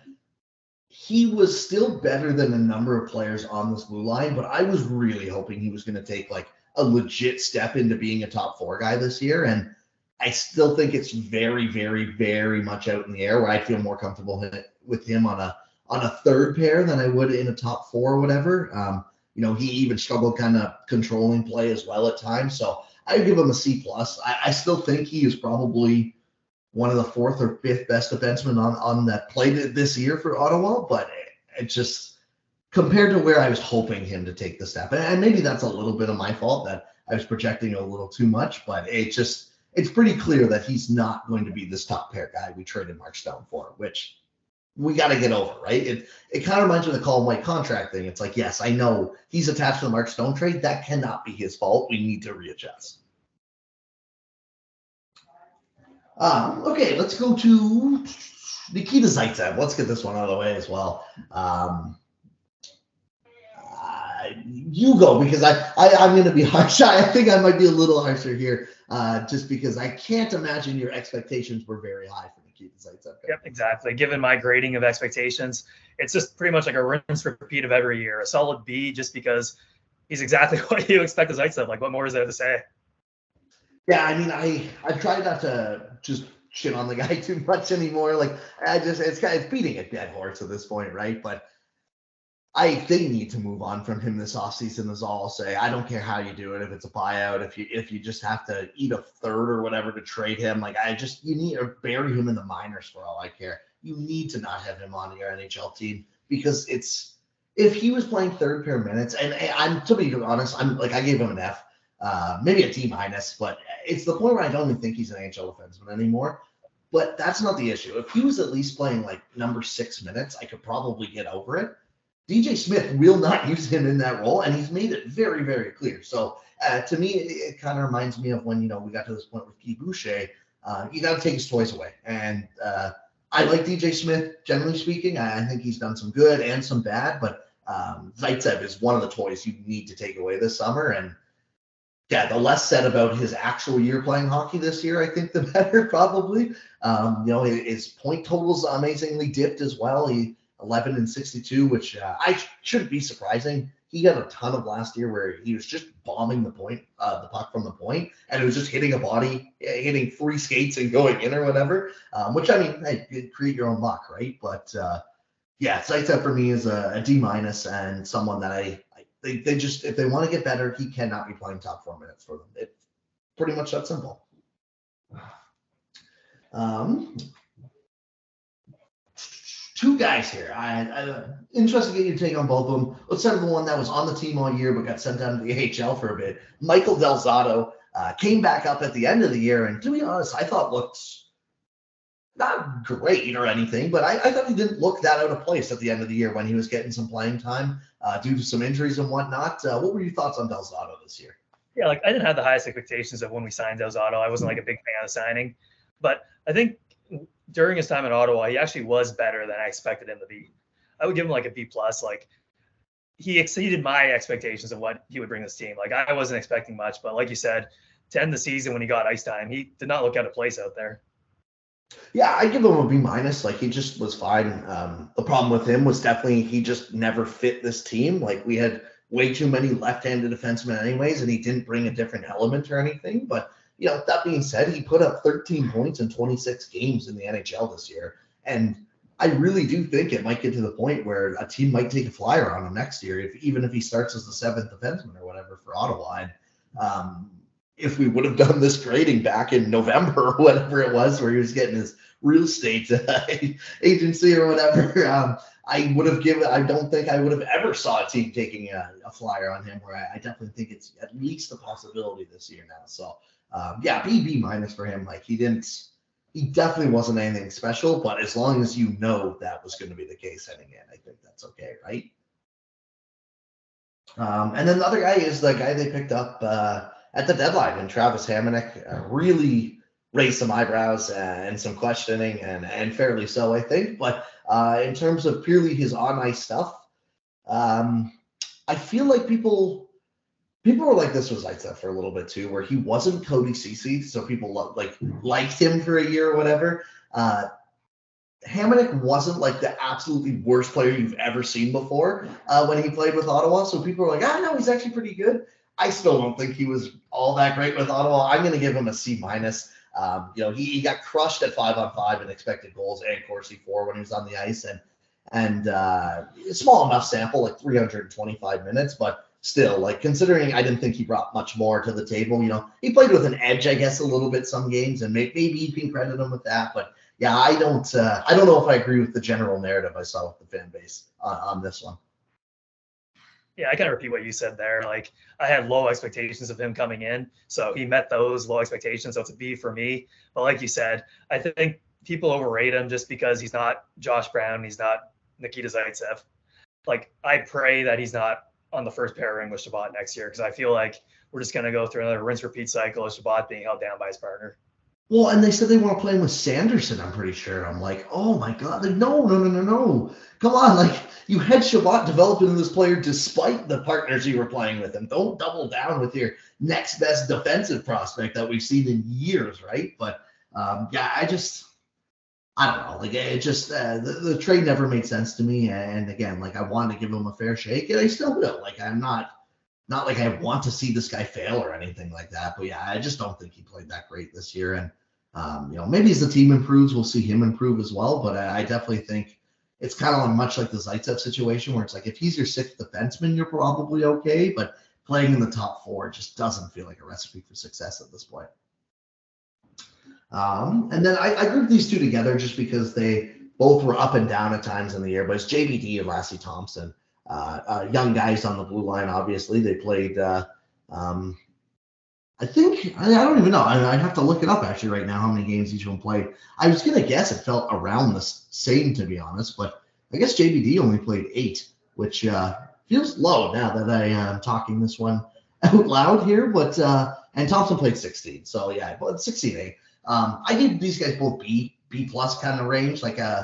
he was still better than a number of players on this blue line, but I was really hoping he was going to take like a legit step into being a top four guy this year. And I still think it's very, very, very much out in the air where I feel more comfortable with him on a on a third pair than I would in a top four or whatever. Um, you know, he even struggled kind of controlling play as well at times. So I give him a C plus. I, I still think he is probably one of the fourth or fifth best defensemen on on that played this year for Ottawa, but it, it just compared to where I was hoping him to take the step, and maybe that's a little bit of my fault that I was projecting a little too much, but it just it's pretty clear that he's not going to be this top pair guy we traded Mark Stone for, which we got to get over, right? It it kind of reminds me of the Colin White contract thing. It's like, yes, I know he's attached to the Mark Stone trade. That cannot be his fault. We need to readjust. Um, okay, let's go to Nikita Zaitsev. Let's get this one out of the way as well. Um, uh, you go because I, I I'm going to be harsh. I think I might be a little harsher here, uh, just because I can't imagine your expectations were very high for Nikita Zaitsev. Yep, exactly. Given my grading of expectations, it's just pretty much like a rinse repeat of every year. A solid B, just because he's exactly what you expect of Zaitsev. Like, what more is there to say? Yeah, I mean, I I try not to just shit on the guy too much anymore. Like, I just it's kind of beating a dead horse at this point, right? But I think they need to move on from him this offseason is all I'll say. I don't care how you do it, if it's a buyout, if you if you just have to eat a third or whatever to trade him. Like I just you need to bury him in the minors for all I care. You need to not have him on your NHL team because it's if he was playing third pair minutes, and, and I'm to be honest, I'm like I gave him an F, uh, maybe a D minus, but it's the point where I don't even think he's an NHL defenseman anymore. But that's not the issue. If he was at least playing like number six minutes, I could probably get over it. DJ Smith will not use him in that role, and he's made it very, very clear. So uh, to me, it, it kind of reminds me of when you know we got to this point with Guy Boucher. Uh, you got to take his toys away, and uh, I like DJ Smith generally speaking. I, I, think he's done some good and some bad, but um, Zaitsev is one of the toys you need to take away this summer. And yeah, the less said about his actual year playing hockey this year, I think the better probably. Um, you know, his point totals amazingly dipped as well. He 11 and 62, which uh, I shouldn't be surprising. He got a ton of last year where he was just bombing the point, uh, the puck from the point, and it was just hitting a body, hitting free skates and going in or whatever. Um, which I mean, hey, create your own luck, right? But uh, yeah, Zaitsev for me is a, a D minus and someone that I, I they, they just if they want to get better, he cannot be playing top four minutes for them. It's pretty much that simple. Um, two guys here. I, I interested to get your take on both of them. Let's start with the one that was on the team all year but got sent down to the AHL for a bit. Michael Del Zotto uh, came back up at the end of the year, and to be honest, I thought looked not great or anything, but I, I, thought he didn't look that out of place at the end of the year when he was getting some playing time uh, due to some injuries and whatnot. Uh, what were your thoughts on Del Zotto this year? Yeah, like I didn't have the highest expectations of when we signed Del Zotto. I wasn't like a big fan of signing, but I think during his time in Ottawa, he actually was better than I expected him to be. I would give him like a B plus. Like he exceeded my expectations of what he would bring this team. Like I wasn't expecting much, but like you said, to end the season when he got ice time, he did not look out of place out there. Yeah, I give him a B minus. Like he just was fine. Um, the problem with him was definitely he just never fit this team. Like we had way too many left-handed defensemen anyways, and he didn't bring a different element or anything. But you know, that being said, he put up 13 points in 26 games in the NHL this year. And I really do think it might get to the point where a team might take a flyer on him next year, if even if he starts as the seventh defenseman or whatever for Ottawa. And, um, if we would have done this grading back in November or whatever it was, where he was getting his real estate agency or whatever, um, I would have given. I don't think I would have ever saw a team taking a, a flyer on him. Where I, I, definitely think it's at least a possibility this year now. So um, yeah, B B minus for him. Like he didn't, he definitely wasn't anything special. But as long as you know that was going to be the case heading in, I think that's okay, right? Um, and then the other guy is the guy they picked up uh, at the deadline, and Travis Hamonic uh, really raised some eyebrows and some questioning, and and fairly so, I think. But uh, in terms of purely his on ice stuff, um, I feel like people people were like this was Zaitsev for a little bit too, where he wasn't Cody Ceci, so people lo- like liked him for a year or whatever. Uh, Hamonic wasn't like the absolutely worst player you've ever seen before uh, when he played with Ottawa. So people were like, ah, no, he's actually pretty good. I still don't think he was all that great with Ottawa. I'm going to give him a C minus. Um, you know, he, he got crushed at five on five in expected goals and Corsi for when he was on the ice, and and uh, small enough sample, like 325 minutes, but still, like considering I didn't think he brought much more to the table. You know, he played with an edge, I guess, a little bit some games, and maybe, you can credit him with that. But yeah, I don't, uh, I don't know if I agree with the general narrative I saw with the fan base on, on this one. Yeah, I kind of repeat what you said there. Like I had low expectations of him coming in, so he met those low expectations. So it's a B for me. But like you said, I think people overrate him just because he's not Josh Brown, he's not Nikita Zaitsev. Like I pray that he's not on the first pairing with Chabot next year because I feel like we're just gonna go through another rinse repeat cycle of Chabot being held down by his partner. Well, and they said they want to play him with Sanderson. I'm pretty sure. I'm like, oh my god, like no, no, no, no, no. Come on, like you had Chabot developing this player despite the partners you were playing with him. Don't double down with your next best defensive prospect that we've seen in years, right? But um, yeah, I just, I don't know. Like it just uh, the, the trade never made sense to me. And again, like I wanted to give him a fair shake, and I still will. Like I'm not not like I want to see this guy fail or anything like that. But yeah, I just don't think he played that great this year. And um, you know, maybe as the team improves, we'll see him improve as well. But I, I definitely think it's kind of much like the Zaitsev situation, where it's like if he's your sixth defenseman, you're probably okay. But playing in the top four just doesn't feel like a recipe for success at this point. Um, and then I, I grouped these two together just because they both were up and down at times in the year. But it's JBD and Lassi Thomson. uh, uh, young guys on the blue line. Obviously, they played. Uh, um, I think I, I don't even know. I, I, have to look it up actually right now how many games each one played. I was gonna guess it felt around the same to be honest, but I guess JBD only played eight, which uh, feels low now that I am talking this one out loud here. But uh, and Thompson played 16, so yeah, but 16 eight. Um, I gave these guys both B B plus kind of range. Like uh,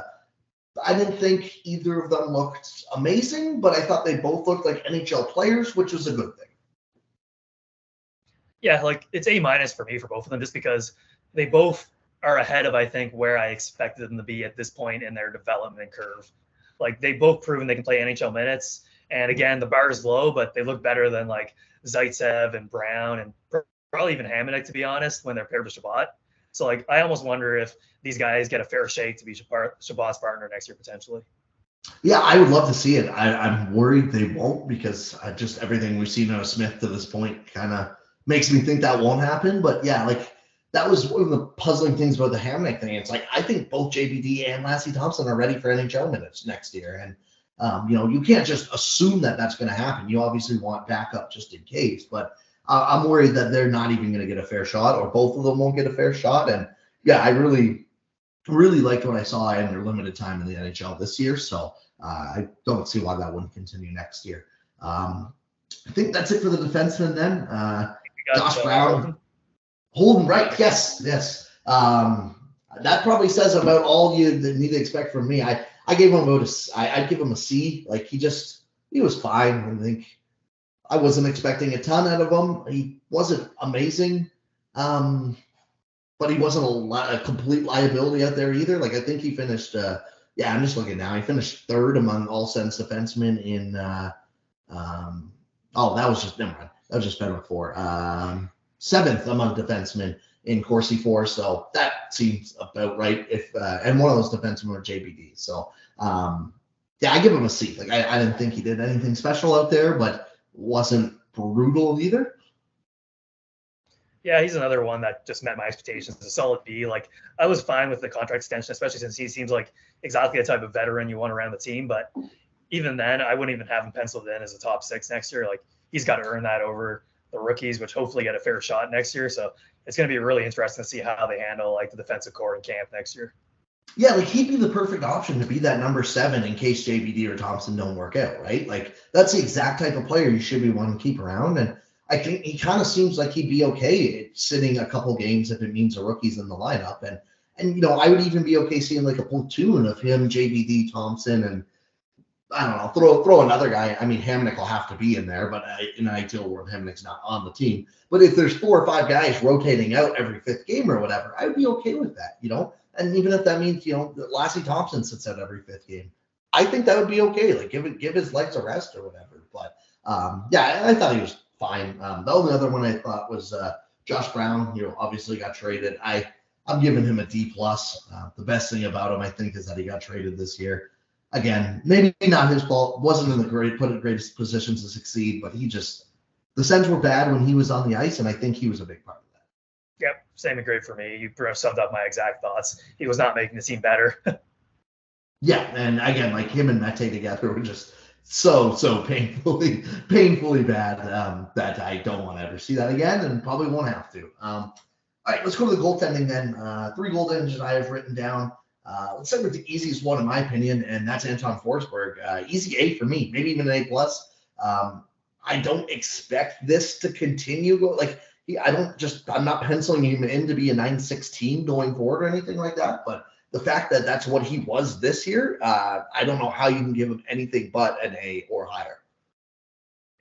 I didn't think either of them looked amazing, but I thought they both looked like NHL players, which was a good thing yeah, like it's A minus for me for both of them, just because they both are ahead of I think where I expected them to be at this point in their development curve. Like they both proven they can play NHL minutes, and again the bar is low, but they look better than like Zaitsev and Brown and probably even Hamonic to be honest when they're paired with Chabot. So like I almost wonder if these guys get a fair shake to be Chabot's partner next year potentially. Yeah, I would love to see it. I, am worried they won't because just everything we've seen out of Smith to this point kind of makes me think that won't happen. But yeah, like that was one of the puzzling things about the Hamonic thing. It's like I think both JBD and Lassi Thomson are ready for NHL minutes next year, and um, you know you can't just assume that that's going to happen. You obviously want backup just in case, but uh, I'm worried that they're not even going to get a fair shot, or both of them won't get a fair shot. And yeah, I really, really liked what I saw in their limited time in the NHL this year. So uh, I don't see why that wouldn't continue next year. Um, I think that's it for the defensemen then. Uh, Josh uh, Brown. Holden, right? Yes, yes. Um, that probably says about all you need to expect from me. I I gave him a I I'd give him a C. Like he just he was fine. I think I wasn't expecting a ton out of him. He wasn't amazing, um, but he wasn't a, a complete liability out there either. Like I think he finished. Uh, yeah, I'm just looking now. He finished third among all Sens defensemen in. Uh, um, oh, that was just never mind. That was just Fenwick for. Um, seventh among defensemen in Corsi for. So that seems about right. If uh, and one of those defensemen were JBD. So um, yeah, I give him a C. Like I, I didn't think he did anything special out there, but wasn't brutal either. Yeah, he's another one that just met my expectations. A solid B. Like I was fine with the contract extension, especially since he seems like exactly the type of veteran you want around the team. But even then, I wouldn't even have him penciled in as a top six next year. Like he's got to earn that over the rookies, which hopefully get a fair shot next year. So it's going to be really interesting to see how they handle like the defensive core in camp next year. Yeah, like he'd be the perfect option to be that number seven in case JBD or Thomson don't work out, right? Like that's the exact type of player you should be wanting to keep around. And I think he kind of seems like he'd be okay sitting a couple games if it means a rookie's in the lineup. And and you know, I would even be okay seeing like a platoon of him, JBD, Thomson, and I don't know, throw throw another guy. I mean, Hamonic will have to be in there, but I, in an ideal world, Hamonic's not on the team. But if there's four or five guys rotating out every fifth game or whatever, I would be okay with that. You know, and even if that means you know Lassi Thomson sits out every fifth game, I think that would be okay. Like give it give his legs a rest or whatever. But um, yeah, I, I, thought he was fine. Um, the only other one I thought was uh, Josh Brown. You know, obviously got traded. I I'm giving him a D plus. Uh, the best thing about him, I think, is that he got traded this year. Again, maybe not his fault. wasn't in the great put in greatest positions to succeed, but he just the Sens were bad when he was on the ice, and I think he was a big part same agree for me. You pretty much summed up my exact thoughts. He was not making the team better. yeah, and again, like him and Mete together were just so so painfully painfully bad um, that I don't want to ever see that again, and probably won't have to. Um, all right, let's go to the goaltending then. Uh, three goaltenders I have written down. Uh, let's start with the easiest one in my opinion, and that's Anton Forsberg. Uh, easy A for me, maybe even an A plus. Um, I don't expect this to continue. Like he, I don't just I'm not penciling him in to be a 916 going forward or anything like that. But the fact that that's what he was this year, uh, I don't know how you can give him anything but an A or higher.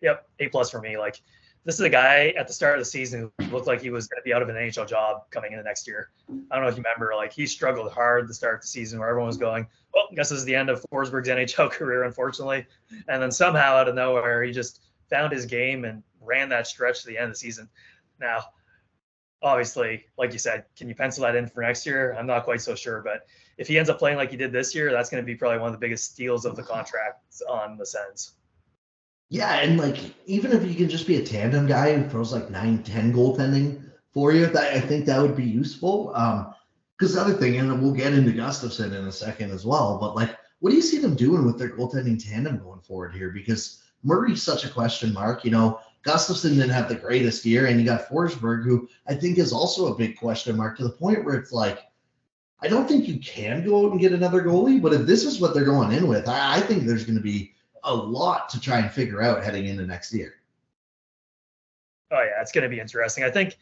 Yep, A plus for me. Like this is a guy at the start of the season who looked like he was going to be out of an NHL job coming in the next year. I don't know if you remember, like he struggled hard the start of the season where everyone was going, well, I guess this is the end of Forsberg's NHL career, unfortunately. And then somehow out of nowhere, he just found his game and ran that stretch to the end of the season. Now, obviously, like you said, can you pencil that in for next year? I'm not quite so sure, but if he ends up playing like he did this year, that's going to be probably one of the biggest steals of the contract on the Sens. Yeah, and like even if you can just be a tandem guy who throws like nine, ten goaltending for you, that I think that would be useful. Um, because the other thing, and we'll get into Gustavsson in a second as well, but like, what do you see them doing with their goaltending tandem going forward here? Because Murray's such a question mark. You know, Gustavsson didn't have the greatest year, and you got Forsberg, who I think is also a big question mark to the point where it's like, I don't think you can go out and get another goalie, but if this is what they're going in with, I, I think there's going to be a lot to try and figure out heading into next year. Oh yeah, it's going to be interesting. I think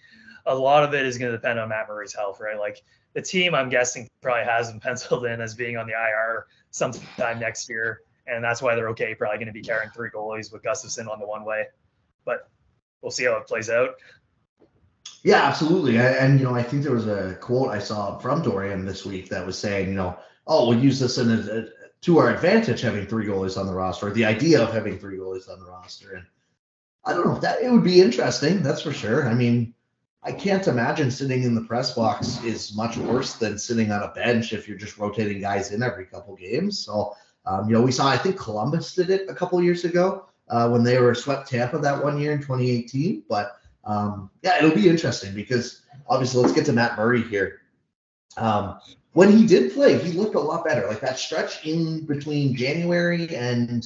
a lot of it is going to depend on Matt Murray's health, right? Like the team, I'm guessing probably has him penciled in as being on the IR sometime next year, and that's why they're okay. Probably going to be carrying three goalies with Gustavsson on the one way, but we'll see how it plays out. Yeah, absolutely. And, you know, I think there was a quote I saw from Dorion this week that was saying, you know, oh, we'll use this in a, to our advantage having three goalies on the roster, the idea of having three goalies on the roster. And I don't know if that it would be interesting, that's for sure. I mean, I can't imagine sitting in the press box is much worse than sitting on a bench if you're just rotating guys in every couple games. So, um, you know, we saw, I think Columbus did it a couple years ago uh, when they were swept Tampa that one year in 2018. But um, yeah, it'll be interesting because obviously, let's get to Matt Murray here. Um, when he did play, he looked a lot better. Like that stretch in between January and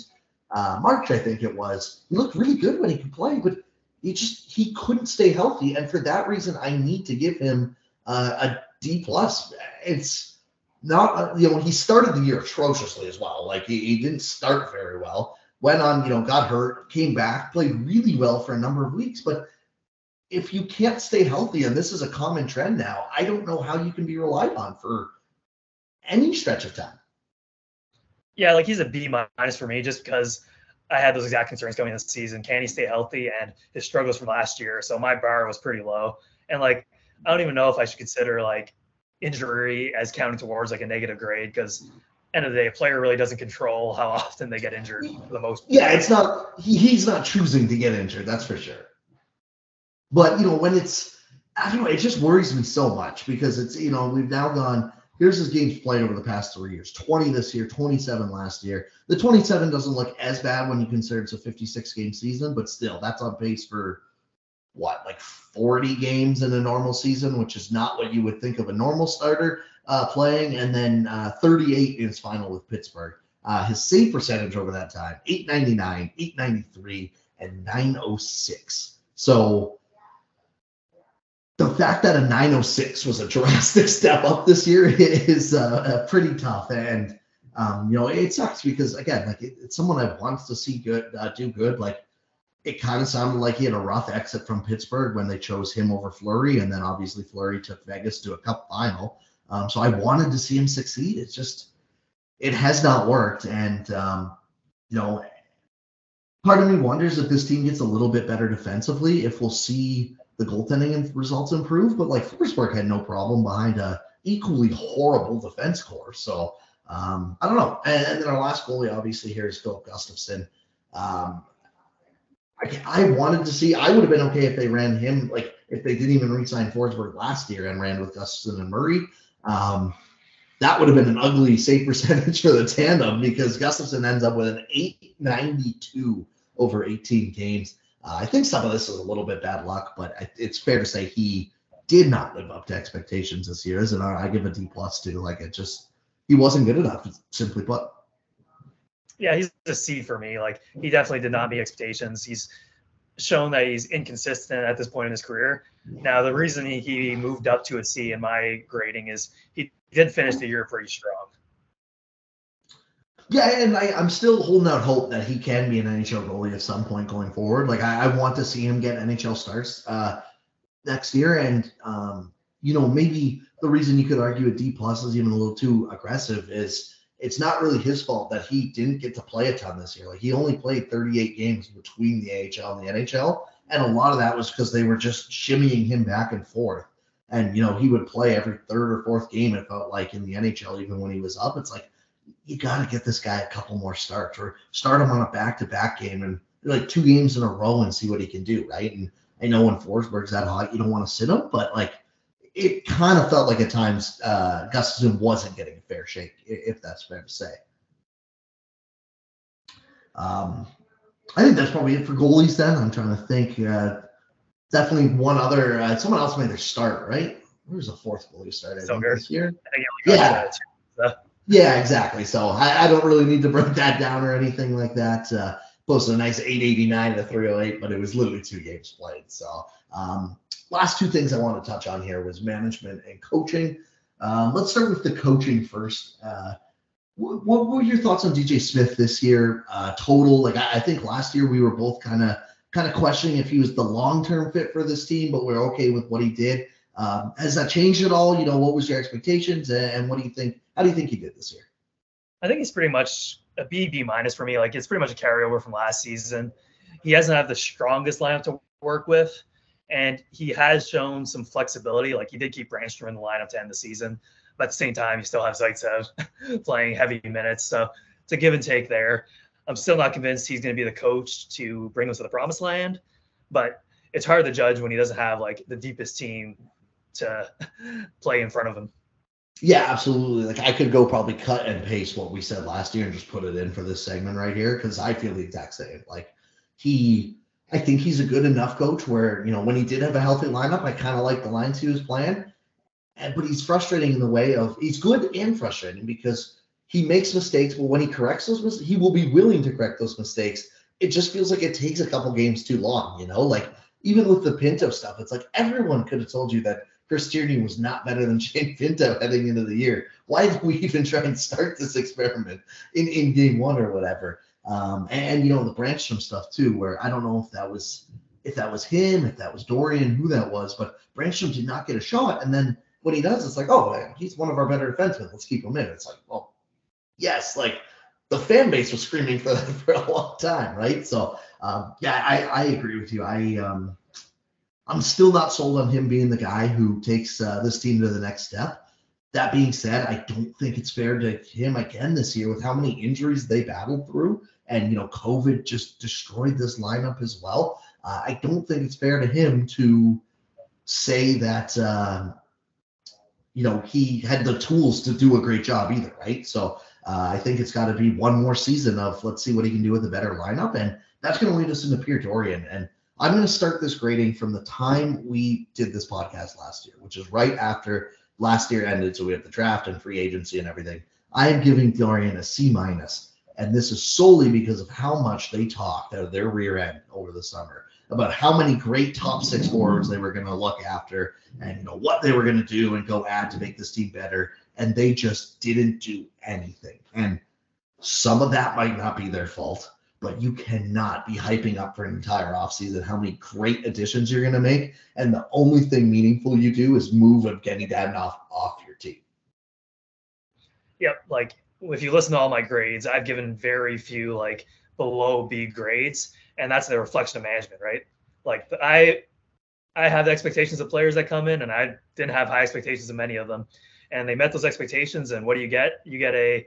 uh, March, I think it was. He looked really good when he could play, but he just he couldn't stay healthy, and for that reason, I need to give him uh, a D plus. It's not you know he started the year atrociously as well. Like he, he didn't start very well. Went on, you know, got hurt, came back, played really well for a number of weeks, but if you can't stay healthy, and this is a common trend now, I don't know how you can be relied on for any stretch of time. Yeah, like he's a B minus for me just because I had those exact concerns coming this season. Can he stay healthy and his struggles from last year? So my bar was pretty low. And like I don't even know if I should consider like injury as counting towards like a negative grade because end of the day, a player really doesn't control how often they get injured for the most. Yeah, it's not he, he's not choosing to get injured, that's for sure. But you know, when it's I don't know, it just worries me so much because it's you know, we've now gone Here's his games played over the past three years 20 this year, 27 last year. The 27 doesn't look as bad when you consider it's a 56 game season, but still, that's on pace for what, like 40 games in a normal season, which is not what you would think of a normal starter uh, playing. And then uh, 38 in his final with Pittsburgh. Uh, his save percentage over that time 899, 893, and 906. So the fact that a 906 was a drastic step up this year is uh, pretty tough. And, um, you know, it sucks because, again, like it, it's someone I wants to see good, uh, do good. Like it kind of sounded like he had a rough exit from Pittsburgh when they chose him over Fleury. And then obviously Fleury took Vegas to a cup final. Um, so I wanted to see him succeed. It's just, it has not worked. And, um, you know, part of me wonders if this team gets a little bit better defensively, if we'll see the goaltending results improve. But like Forsberg had no problem behind a equally horrible defense core. So um, I don't know. And, and, then our last goalie, obviously, here is Filip Gustavsson. Um, I, I, wanted to see. I would have been okay if they ran him, like if they didn't even re-sign Forsberg last year and ran with Gustavsson and Murray. Um, that would have been an ugly save percentage for the tandem because Gustavsson ends up with an 892 over 18 games. Uh, I think some of this is a little bit bad luck, but it's fair to say he did not live up to expectations this year. Isn't I give a D plus to like it just he wasn't good enough, simply put. Yeah, he's a C for me. Like he definitely did not meet expectations. He's shown that he's inconsistent at this point in his career. Now, the reason he, he moved up to a C in my grading is he did finish the year pretty strong. Yeah, and I, am still holding out hope that he can be an NHL goalie at some point going forward. Like I, I want to see him get NHL starts uh, next year, and um, you know maybe the reason you could argue a D plus is even a little too aggressive is it's not really his fault that he didn't get to play a ton this year. Like he only played 38 games between the AHL and the NHL, and a lot of that was because they were just shimmying him back and forth. And you know he would play every third or fourth game. It felt like in the NHL, even when he was up, it's like you got to get this guy a couple more starts or start him on a back-to-back game and like two games in a row and see what he can do, right? And I know when Forsberg's that hot, you don't want to sit him, but like it kind of felt like at times uh, Gustavsson wasn't getting a fair shake, if that's fair to say. Um, I think that's probably it for goalies. Then I'm trying to think. Uh, definitely one other. Uh, someone else made their start, right? Where's the fourth goalie start? I this year. yeah. Yeah, exactly. So I, I, don't really need to break that down or anything like that. Uh, posted a nice 889 to 308, but it was literally two games played. So um, last two things I want to touch on here was management and coaching. Um, let's start with the coaching first. Uh, what, what, were your thoughts on DJ Smith this year? Uh, total, like I, I, think last year we were both kind of kind of questioning if he was the long term fit for this team, but we're okay with what he did. Um, has that changed at all? You know, what was your expectations, and, and what do you think? How do you think he did this year? I think he's pretty much a B B minus for me. Like it's pretty much a carryover from last season. He doesn't have the strongest lineup to work with, and he has shown some flexibility. Like he did keep Brännström in the lineup to end the season, but at the same time, you still have Zaitsev playing heavy minutes. So it's a give and take there. I'm still not convinced he's going to be the coach to bring us to the promised land, but it's hard to judge when he doesn't have like the deepest team to play in front of him. Yeah, absolutely. Like I could go probably cut and paste what we said last year and just put it in for this segment right here because I feel the exact same. Like he, I think he's a good enough coach where you know when he did have a healthy lineup, I kind of like the lines he was playing, and, but he's frustrating in the way of he's good and frustrating because he makes mistakes, but when he corrects those mistakes, he will be willing to correct those mistakes. It just feels like it takes a couple games too long, you know. Like even with the Pinto stuff, it's like everyone could have told you that Chris Tierney was not better than Shane Pinto heading into the year. Why did we even try and start this experiment in, in game one or whatever? Um, and you know the Brännström stuff too, where I don't know if that was if that was him, if that was Dorion, who that was, but Brännström did not get a shot. And then when he does, it's like, oh, he's one of our better defensemen. Let's keep him in. It's like, well, yes, like the fan base was screaming for that for a long time, right? So um, yeah, I, I agree with you. I um, I'm still not sold on him being the guy who takes uh, this team to the next step. That being said, I don't think it's fair to him again this year with how many injuries they battled through, and you know, COVID just destroyed this lineup as well. Uh, I don't think it's fair to him to say that uh, you know he had the tools to do a great job either, right? So uh, I think it's got to be one more season of let's see what he can do with a better lineup, and that's going to lead us into Pierre Dorion. And I'm going to start this grading from the time we did this podcast last year, which is right after last year ended. So we have the draft and free agency and everything. I am giving Dorion a C minus, and this is solely because of how much they talked out of their rear end over the summer about how many great top six forwards they were going to look after and you know what they were going to do and go add to make this team better and they just didn't do anything and some of that might not be their fault but you cannot be hyping up for an entire offseason how many great additions you're going to make. And the only thing meaningful you do is move Evgeny Dadonov off your team. Yep. Like if you listen to all my grades, I've given very few like below B grades, and that's the reflection of management, right? Like I, I have the expectations of players that come in, and I didn't have high expectations of many of them. and they met those expectations. And what do you get? You get a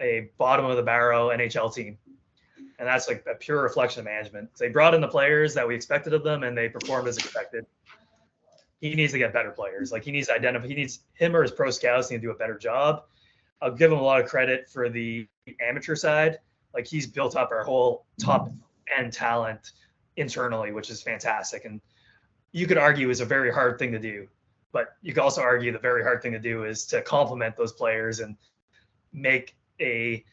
a bottom of the barrel NHL team, and that's like a pure reflection of management. They brought in the players that we expected of them, and they performed as expected. He needs to get better players. Like he needs to identify. He needs him or his pro scouts need to do a better job. I'll give him a lot of credit for the amateur side. Like he's built up our whole top end talent internally, which is fantastic. And you could argue is a very hard thing to do, but you could also argue the very hard thing to do is to complement those players and make a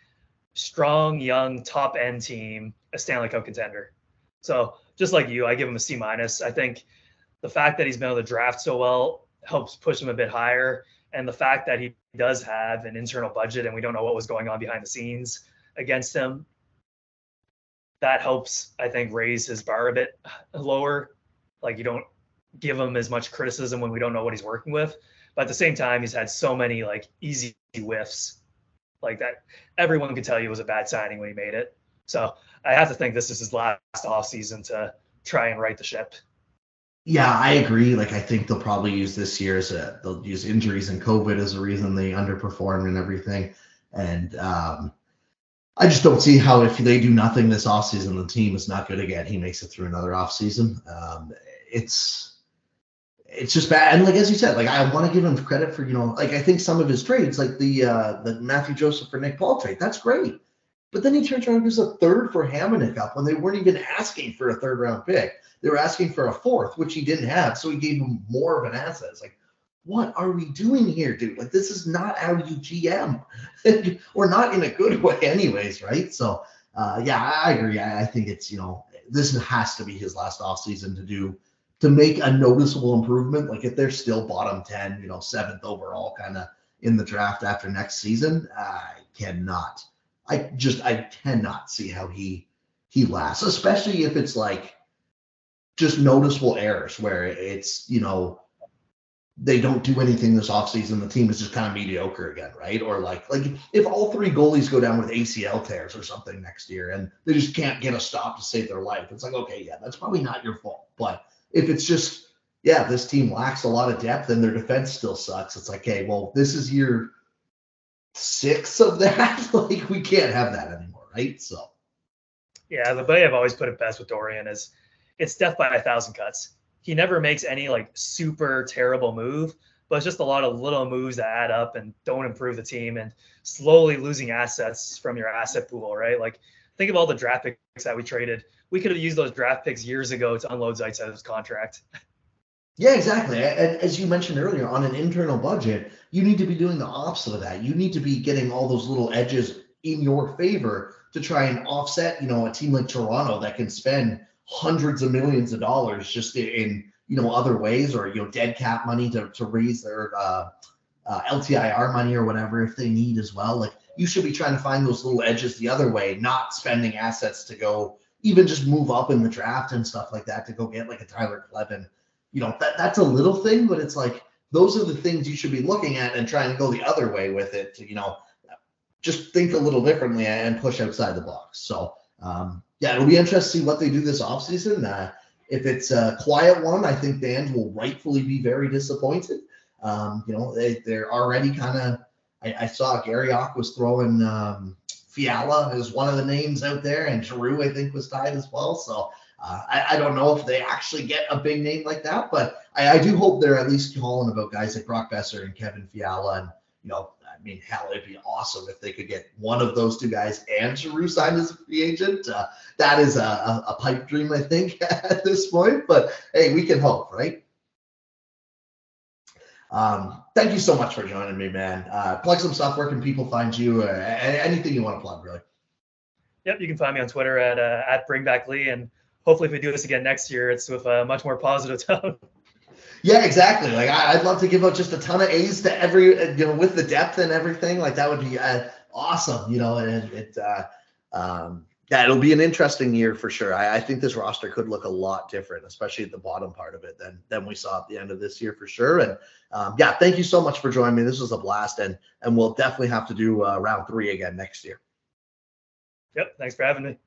strong, young, top end team a Stanley Cup contender. So just like you, I give him a C minus. I think the fact that he's been able to draft so well helps push him a bit higher. And the fact that he does have an internal budget and we don't know what was going on behind the scenes against him, that helps, I think, raise his bar a bit lower. Like you don't give him as much criticism when we don't know what he's working with. But at the same time, he's had so many like easy whiffs like that. Everyone could tell you it was a bad signing when he made it. So I have to think this is his last off season to try and right the ship. Yeah, I agree. Like I think they'll probably use this year as a they'll use injuries and COVID as a reason they underperformed and everything. And um I just don't see how if they do nothing this offseason, the team is not good again. He makes it through another offseason. Um it's it's just bad. And like as you said, like I want to give him credit for you know, like I think some of his trades, like the uh the Mathieu Joseph for Nick Paul trade, that's great. But then he turns around and gives a third for Hamonic up when they weren't even asking for a third round pick. They were asking for a fourth, which he didn't have. So he gave him more of an asset. It's like, what are we doing here, dude? Like, this is not how you GM. We're not in a good way, anyways, right? So, uh, yeah, I agree. I, I think it's, you know, this has to be his last offseason to do to make a noticeable improvement. Like, if they're still bottom 10, you know, seventh overall kind of in the draft after next season, I cannot I just I cannot see how he he lasts, especially if it's like just noticeable errors where it's you know they don't do anything this offseason. The team is just kind of mediocre again, right? Or like like if all three goalies go down with ACL tears or something next year and they just can't get a stop to save their life, it's like okay, yeah, that's probably not your fault. But if it's just yeah, this team lacks a lot of depth and their defense still sucks, it's like, hey, well, this is your six of that. like we can't have that anymore, right? So yeah, the way I've always put it best with Dorion is it's death by a thousand cuts. He never makes any like super terrible move, but it's just a lot of little moves that add up and don't improve the team and slowly losing assets from your asset pool, right? Like think of all the draft picks that we traded. We could have used those draft picks years ago to unload Zaitsev's contract. Yeah, exactly. As you mentioned earlier, on an internal budget, you need to be doing the opposite of that. You need to be getting all those little edges in your favor to try and offset, you know, a team like Toronto that can spend hundreds of millions of dollars just in, you know, other ways or, you know, dead cap money to, to raise their uh, uh, LTIR money or whatever if they need as well. Like you should be trying to find those little edges the other way, not spending assets to go even just move up in the draft and stuff like that to go get like a Tyler Kleven you know that that's a little thing, but it's like those are the things you should be looking at and trying to go the other way with it. To, you know, just think a little differently and push outside the box. So um, yeah, it'll be interesting to see what they do this offseason. Uh, if it's a quiet one, I think fans will rightfully be very disappointed. Um, you know, they, they're already kind of. I, I, saw Garrioch was throwing um, Fiala as one of the names out there, and Giroux I think was tied as well. So uh, I, I, don't know if they actually get a big name like that, but I, I, do hope they're at least calling about guys like Brock Boeser and Kevin Fiala. And, you know, I mean, hell, it'd be awesome if they could get one of those two guys and Giroux signed as a free agent. Uh, that is a, a, a, pipe dream, I think, at this point. But hey, we can hope, right? Um, thank you so much for joining me, man. Uh, plug some stuff. Where can people find you? Uh, anything you want to plug, really? Yep, you can find me on Twitter at uh, at BringBackLee and hopefully if we do this again next year, it's with a much more positive tone. Yeah, exactly. Like I, would love to give out just a ton of A's to every, you know, with the depth and everything. Like that would be uh, awesome, you know. And it, uh, um, yeah, it'll be an interesting year for sure. I, I, think this roster could look a lot different, especially at the bottom part of it than than we saw at the end of this year for sure. And um, yeah, thank you so much for joining me. This was a blast, and and we'll definitely have to do uh, round three again next year. Yep. Thanks for having me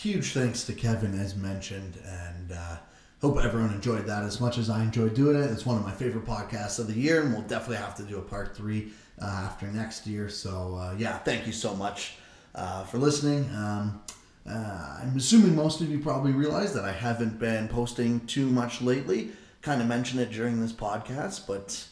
huge thanks to Kevin, as mentioned, and uh, hope everyone enjoyed that as much as I enjoyed doing it. It's one of my favorite podcasts of the year, and we'll definitely have to do a part three uh, after next year. So, uh, yeah, thank you so much uh, for listening. Um, uh, I'm assuming most of you probably realize that I haven't been posting too much lately. Kind of mentioned it during this podcast, but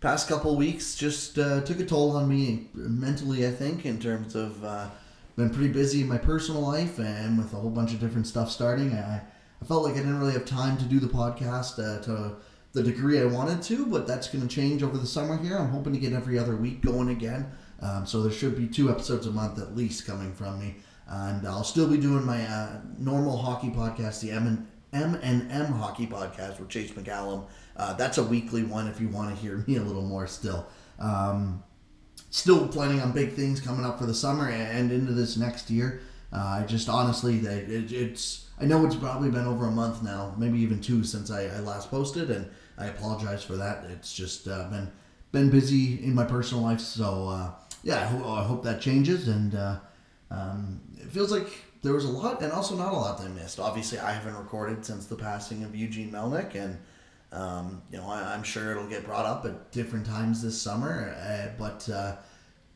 past couple weeks just uh, took a toll on me mentally, I think, in terms of uh, been pretty busy in my personal life and with a whole bunch of different stuff starting. I, I felt like I didn't really have time to do the podcast uh, to the degree I wanted to, but that's going to change over the summer here. I'm hoping to get every other week going again. Um, so there should be two episodes a month at least coming from me. And I'll still be doing my uh, normal hockey podcast, the M and M and M Hockey Podcast with Chase McCallum. Uh, that's a weekly one if you want to hear me a little more still. Um, still planning on big things coming up for the summer and into this next year. Uh, I just honestly, it, it's I know it's probably been over a month now, maybe even two since I, I last posted, and I apologize for that. It's just uh, been been busy in my personal life, so uh, yeah, I, ho- I, hope that changes. And uh, um, it feels like there was a lot, and also not a lot that I missed. Obviously, I haven't recorded since the passing of Eugene Melnyk, and um, you know I, am sure it'll get brought up at different times this summer. Uh, but uh,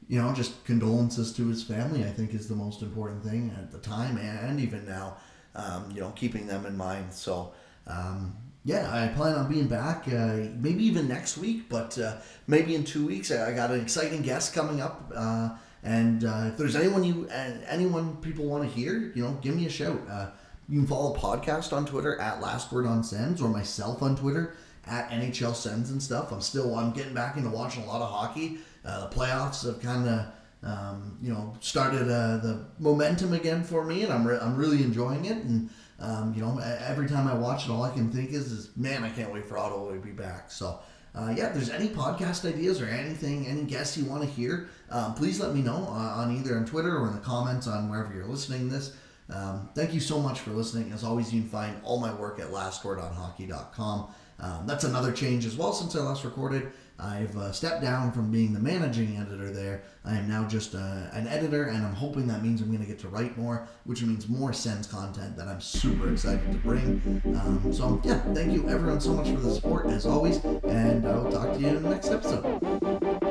you know, just condolences to his family, I think, is the most important thing at the time and even now. Um, you know, keeping them in mind. So, um, yeah, I plan on being back, uh, maybe even next week, but uh, maybe in two weeks. I got an exciting guest coming up, uh, and uh, if there's anyone you, and anyone people want to hear, you know, give me a shout. Uh, you can follow podcast on Twitter at Last Word on Sens or myself on Twitter at NHL Sens and stuff. I'm still I'm getting back into watching a lot of hockey. Uh, the playoffs have kind of um, you know started uh, the momentum again for me, and I'm re- I'm really enjoying it. And um, you know every time I watch it, all I can think is is man, I can't wait for Ottawa to be back. So. Uh, yeah, if there's any podcast ideas or anything, any guests you want to hear, um, please let me know uh, on either on Twitter or in the comments on wherever you're listening this. Um, thank you so much for listening. As always, you can find all my work at lastwordonhockey.com. Um, that's another change as well since I last recorded. I've uh, stepped down from being the managing editor there. I am now just uh, an editor, and I'm hoping that means I'm going to get to write more, which means more Sens content that I'm super excited to bring. Um, so, yeah, thank you everyone so much for the support as always, and I'll talk to you in the next episode.